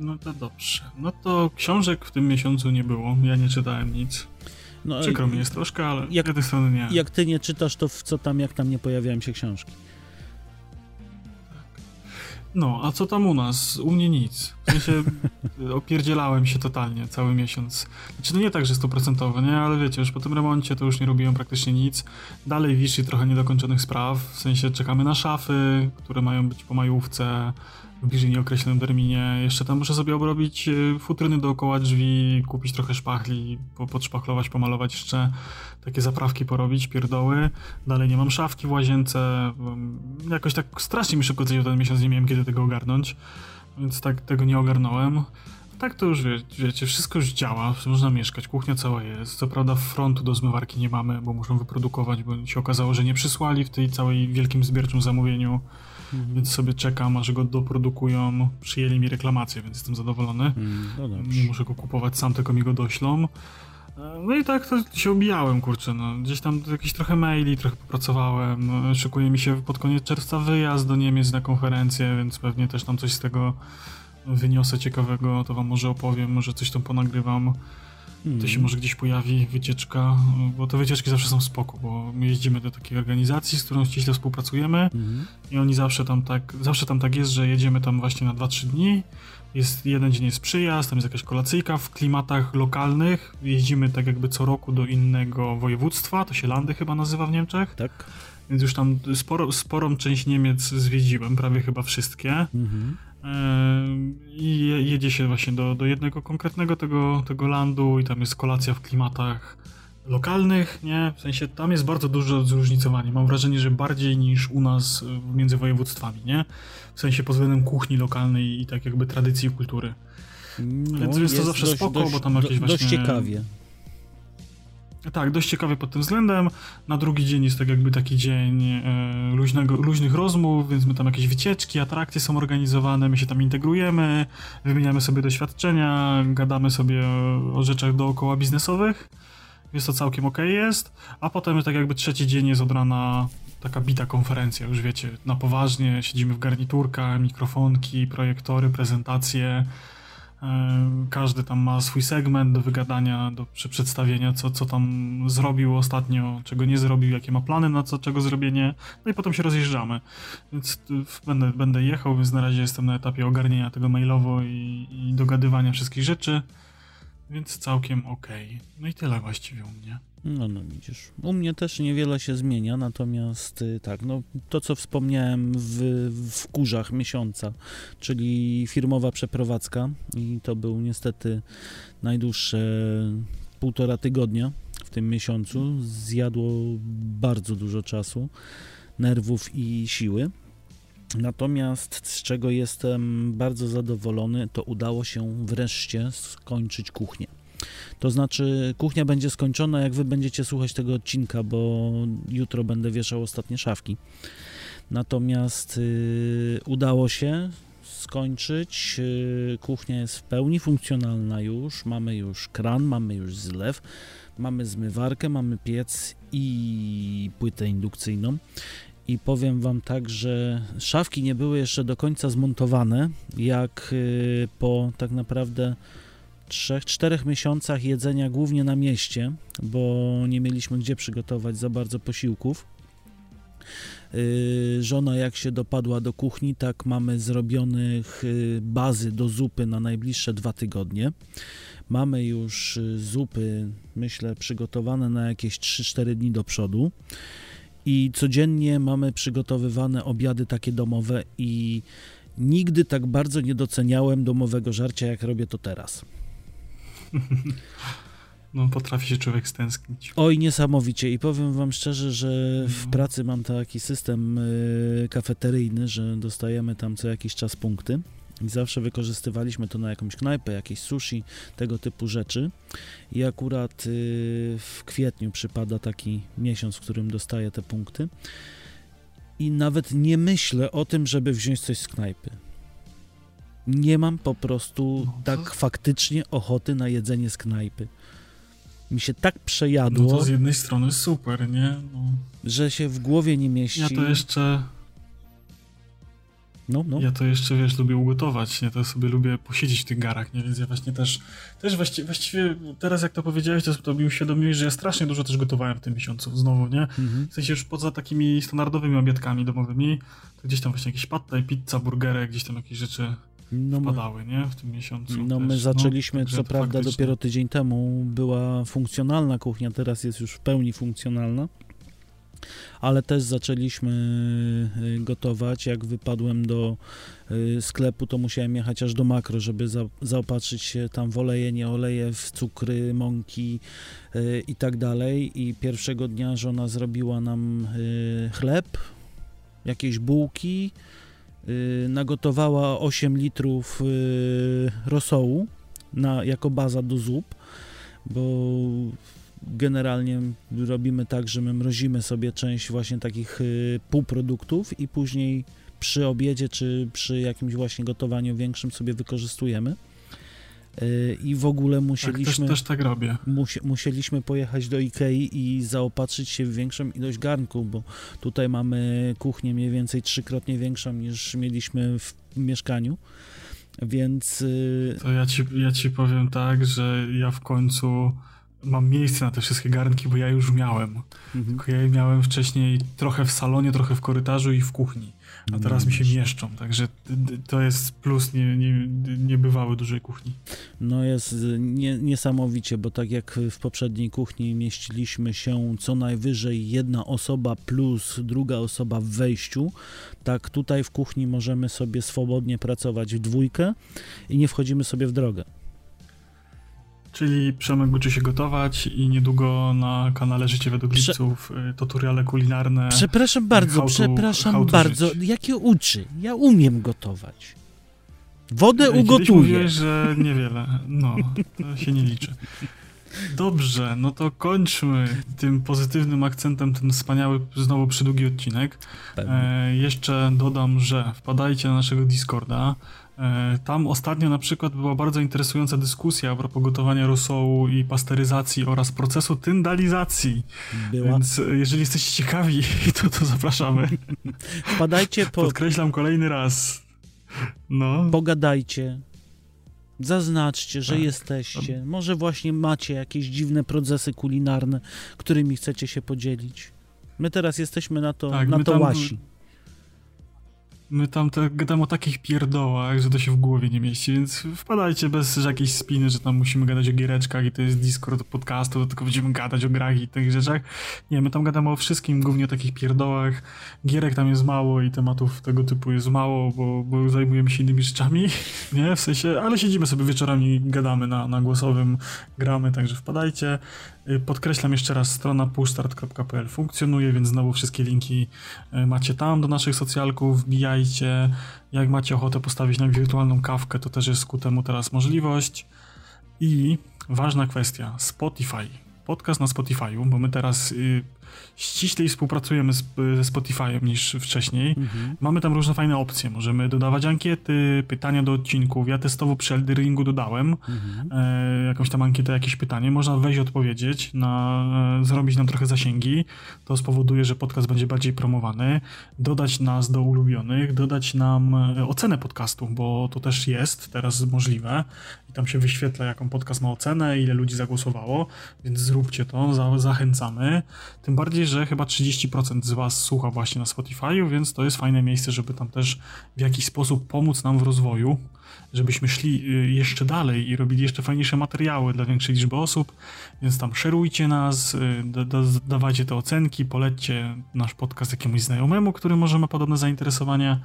No to dobrze. No to książek w tym miesiącu nie było. Ja nie czytałem nic. No, Przykro mi jest troszkę, ale jak, z strony nie. Jak ty nie czytasz, to w co tam, jak tam nie pojawiają się książki? No, a co tam u nas? U mnie nic. W sensie opierdzielałem się totalnie cały miesiąc. Znaczy, no nie tak, że stuprocentowo, nie? Ale wiecie, już po tym remoncie to już nie robiłem praktycznie nic. Dalej wisi trochę niedokończonych spraw, w sensie czekamy na szafy, które mają być po majówce w bliżej nieokreślonym terminie. Jeszcze tam muszę sobie obrobić e, futryny dookoła drzwi, kupić trochę szpachli, podszpachlować, pomalować jeszcze, takie zaprawki porobić, pierdoły. Dalej nie mam szafki w łazience. Jakoś tak strasznie mi szybko zejdzie ten miesiąc, nie miałem kiedy tego ogarnąć, więc tak tego nie ogarnąłem. Tak to już wie, wiecie, wszystko już działa, można mieszkać, kuchnia cała jest. Co prawda frontu do zmywarki nie mamy, bo muszą wyprodukować, bo się okazało, że nie przysłali w tej całej wielkim zbiorczym zamówieniu mhm. więc sobie czekam, aż go doprodukują. Przyjęli mi reklamację, więc jestem zadowolony. Mhm. No nie muszę go kupować sam, tylko mi go doślą. No i tak to się obijałem, kurczę, no. Gdzieś tam jakieś trochę maili, trochę popracowałem. Szykuje mi się pod koniec czerwca wyjazd do Niemiec na konferencję, więc pewnie też tam coś z tego wyniosę ciekawego, to wam może opowiem, może coś tam ponagrywam. Hmm. To się może gdzieś pojawi wycieczka, bo te wycieczki zawsze są spoko, bo my jeździmy do takiej organizacji, z którą ściśle współpracujemy hmm. i oni zawsze tam tak, zawsze tam tak jest, że jedziemy tam właśnie na 2-3 dni, jest jeden dzień jest przyjazd, tam jest jakaś kolacyjka w klimatach lokalnych, jeździmy tak jakby co roku do innego województwa, to się Landy chyba nazywa w Niemczech. Tak. Więc już tam sporo, sporą część Niemiec zwiedziłem, prawie chyba wszystkie. Mhm. I jedzie się właśnie do, do jednego konkretnego tego, tego landu i tam jest kolacja w klimatach lokalnych, nie? W sensie tam jest bardzo dużo zróżnicowania. Mam wrażenie, że bardziej niż u nas między województwami, nie? W sensie pod względem kuchni lokalnej i tak jakby tradycji i kultury. No, Więc jest, jest to zawsze dość, spoko, dość, bo tam jakieś dość właśnie... Dość ciekawie. Tak, dość ciekawy pod tym względem. Na drugi dzień jest tak jakby taki dzień e, luźnego, luźnych rozmów, więc my tam jakieś wycieczki, atrakcje są organizowane, my się tam integrujemy, wymieniamy sobie doświadczenia, gadamy sobie o rzeczach dookoła biznesowych, więc to całkiem ok jest. A potem tak jakby trzeci dzień jest od rana taka bita konferencja, już wiecie, na poważnie, siedzimy w garniturkach, mikrofonki, projektory, prezentacje, każdy tam ma swój segment do wygadania, do przedstawienia, co, co tam zrobił ostatnio, czego nie zrobił, jakie ma plany na co, czego zrobienie, no i potem się rozjeżdżamy. Więc będę, będę jechał, więc na razie jestem na etapie ogarnienia tego mailowo i, i dogadywania wszystkich rzeczy, więc całkiem ok. No i tyle właściwie u mnie. No, no widzisz. U mnie też niewiele się zmienia, natomiast y, tak, no to co wspomniałem w, w kurzach miesiąca, czyli firmowa przeprowadzka i to był niestety najdłuższe półtora tygodnia w tym miesiącu. Zjadło bardzo dużo czasu, nerwów i siły. Natomiast z czego jestem bardzo zadowolony, to udało się wreszcie skończyć kuchnię. To znaczy, kuchnia będzie skończona, jak wy będziecie słuchać tego odcinka, bo jutro będę wieszał ostatnie szafki. Natomiast y, udało się skończyć. Y, kuchnia jest w pełni funkcjonalna już. Mamy już kran, mamy już zlew, mamy zmywarkę, mamy piec i płytę indukcyjną. I powiem Wam tak, że szafki nie były jeszcze do końca zmontowane, jak y, po tak naprawdę 3-4 miesiącach jedzenia głównie na mieście, bo nie mieliśmy gdzie przygotować za bardzo posiłków. Y, żona jak się dopadła do kuchni, tak mamy zrobionych y, bazy do zupy na najbliższe dwa tygodnie. Mamy już y, zupy, myślę, przygotowane na jakieś 3-4 dni do przodu. I codziennie mamy przygotowywane obiady takie domowe i nigdy tak bardzo nie doceniałem domowego żarcia, jak robię to teraz. No, potrafi się człowiek stęsknić. Oj, niesamowicie. I powiem wam szczerze, że w no. pracy mam taki system y, kafeteryjny, że dostajemy tam co jakiś czas punkty. I zawsze wykorzystywaliśmy to na jakąś knajpę, jakieś sushi, tego typu rzeczy. I akurat y, w kwietniu przypada taki miesiąc, w którym dostaję te punkty. I nawet nie myślę o tym, żeby wziąć coś z knajpy nie mam po prostu no, tak faktycznie ochoty na jedzenie z knajpy. Mi się tak przejadło. No to z jednej strony super, nie? No. Że się w głowie nie mieści. Ja to jeszcze. No, no. Ja to jeszcze, wiesz, lubię ugotować, nie? To sobie lubię posiedzieć w tych garach, nie? Więc ja właśnie też, też właściwie, właściwie teraz jak to powiedziałeś, to, mi uświadomiłeś, że ja strasznie dużo też gotowałem w tym miesiącu znowu, nie? Mhm. W sensie już poza takimi standardowymi obiadkami domowymi, to gdzieś tam właśnie jakieś patta i pizza, burgery, gdzieś tam jakieś rzeczy no wpadały, nie? W tym miesiącu. No też. my no, zaczęliśmy, no, co prawda, faktycznie. dopiero tydzień temu była funkcjonalna kuchnia, teraz jest już w pełni funkcjonalna. Ale też zaczęliśmy y, gotować. Jak wypadłem do y, sklepu, to musiałem jechać aż do makro, żeby za, zaopatrzyć się tam w oleje, nie oleje, w cukry, mąki yy, i tak dalej. I pierwszego dnia żona zrobiła nam chleb, jakieś bułki, Y, nagotowała 8 litrów y, rosołu na, jako baza do zup, bo generalnie robimy tak, że my mrozimy sobie część właśnie takich y, półproduktów i później przy obiedzie czy przy jakimś właśnie gotowaniu większym sobie wykorzystujemy i w ogóle musieliśmy... Tak, też, też tak robię. Musi, musieliśmy pojechać do Ikei i zaopatrzyć się w większą ilość garnków, bo tutaj mamy kuchnię mniej więcej trzykrotnie większą niż mieliśmy w mieszkaniu, więc... Y, to ja ci, ja ci powiem tak, że ja w końcu mam miejsce na te wszystkie garnki, bo ja już miałem. Mhm. Tylko ja je miałem wcześniej trochę w salonie, trochę w korytarzu i w kuchni a teraz mi się mieszczą, także to jest plus nie, nie, niebywały dużej kuchni. No jest nie, niesamowicie, bo tak jak w poprzedniej kuchni mieściliśmy się co najwyżej jedna osoba plus druga osoba w wejściu, tak tutaj w kuchni możemy sobie swobodnie pracować w dwójkę i nie wchodzimy sobie w drogę. Czyli Przemek uczy się gotować i niedługo na kanale Życie według Prze... Lipców y, tutoriale kulinarne. Przepraszam bardzo, to, przepraszam bardzo. Żyć. Jakie uczy? Ja umiem gotować. Wodę ugotuję. Mówiłeś, że niewiele. No, to się nie liczy. Dobrze, no to kończmy tym pozytywnym akcentem ten wspaniały, znowu przydługi odcinek. E, jeszcze dodam, że wpadajcie na naszego Discorda. E, tam ostatnio na przykład była bardzo interesująca dyskusja a propos gotowania rosołu i pasteryzacji oraz procesu tyndalizacji. Była. Więc e, jeżeli jesteście ciekawi, to, to zapraszamy. Wpadajcie po... Podkreślam kolejny raz. No. Pogadajcie. Zaznaczcie, że Tak. jesteście. Może właśnie macie jakieś dziwne procesy kulinarne, którymi chcecie się podzielić. My teraz jesteśmy na to, Tak, na to tam- łasi. My tam te, gadamy o takich pierdołach, że to się w głowie nie mieści, więc wpadajcie bez jakiejś spiny, że tam musimy gadać o giereczkach i to jest Discord podcastu, to tylko będziemy gadać o grach i tych rzeczach. Nie, my tam gadamy o wszystkim, głównie o takich pierdołach. Gierek tam jest mało i tematów tego typu jest mało, bo, bo zajmujemy się innymi rzeczami, nie? W sensie, ale siedzimy sobie wieczorami gadamy na, na głosowym, gramy, także wpadajcie. Y, Podkreślam jeszcze raz, strona pushstart.pl funkcjonuje, więc znowu wszystkie linki y, macie tam do naszych socjalków, wbijajcie. Jak macie ochotę postawić nam wirtualną kawkę, to też jest ku temu teraz możliwość. I ważna kwestia, Spotify. Podcast na Spotify'u, bo my teraz y, ściślej współpracujemy z, ze Spotify'em niż wcześniej. Mhm. Mamy tam różne fajne opcje. Możemy dodawać ankiety, pytania do odcinków. Ja testowo przy Elderingu dodałem Mhm. e, jakąś tam ankietę, jakieś pytanie. Można wejść odpowiedzieć, na, e, zrobić nam trochę zasięgi. To spowoduje, że podcast będzie bardziej promowany. Dodać nas do ulubionych, dodać nam e, ocenę podcastu, bo to też jest teraz możliwe. Tam się wyświetla, jaką podcast ma ocenę, ile ludzi zagłosowało, więc zróbcie to, za, zachęcamy. Tym bardziej, że chyba 30% z Was słucha właśnie na Spotify'u, więc to jest fajne miejsce, żeby tam też w jakiś sposób pomóc nam w rozwoju, żebyśmy szli y, jeszcze dalej i robili jeszcze fajniejsze materiały dla większej liczby osób, więc tam szerujcie nas, y, da, da, dawajcie te ocenki, polećcie nasz podcast jakiemuś znajomemu, który może ma podobne zainteresowania.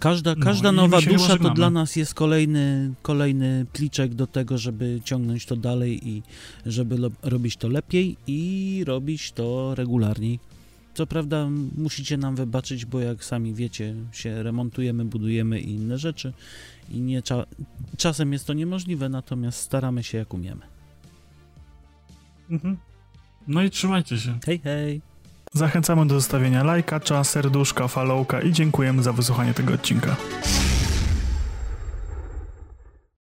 Każda, No każda nowa dusza to dla nas jest kolejny, kolejny pliczek do tego, żeby ciągnąć to dalej i żeby robić to lepiej i robić to regularniej. Co prawda musicie nam wybaczyć, bo jak sami wiecie, się remontujemy, budujemy i inne rzeczy i nie cza- czasem jest to niemożliwe, natomiast staramy się jak umiemy. Mhm. No i trzymajcie się. Hej, hej! Zachęcamy do zostawienia lajka, serduszka, followka i dziękujemy za wysłuchanie tego odcinka.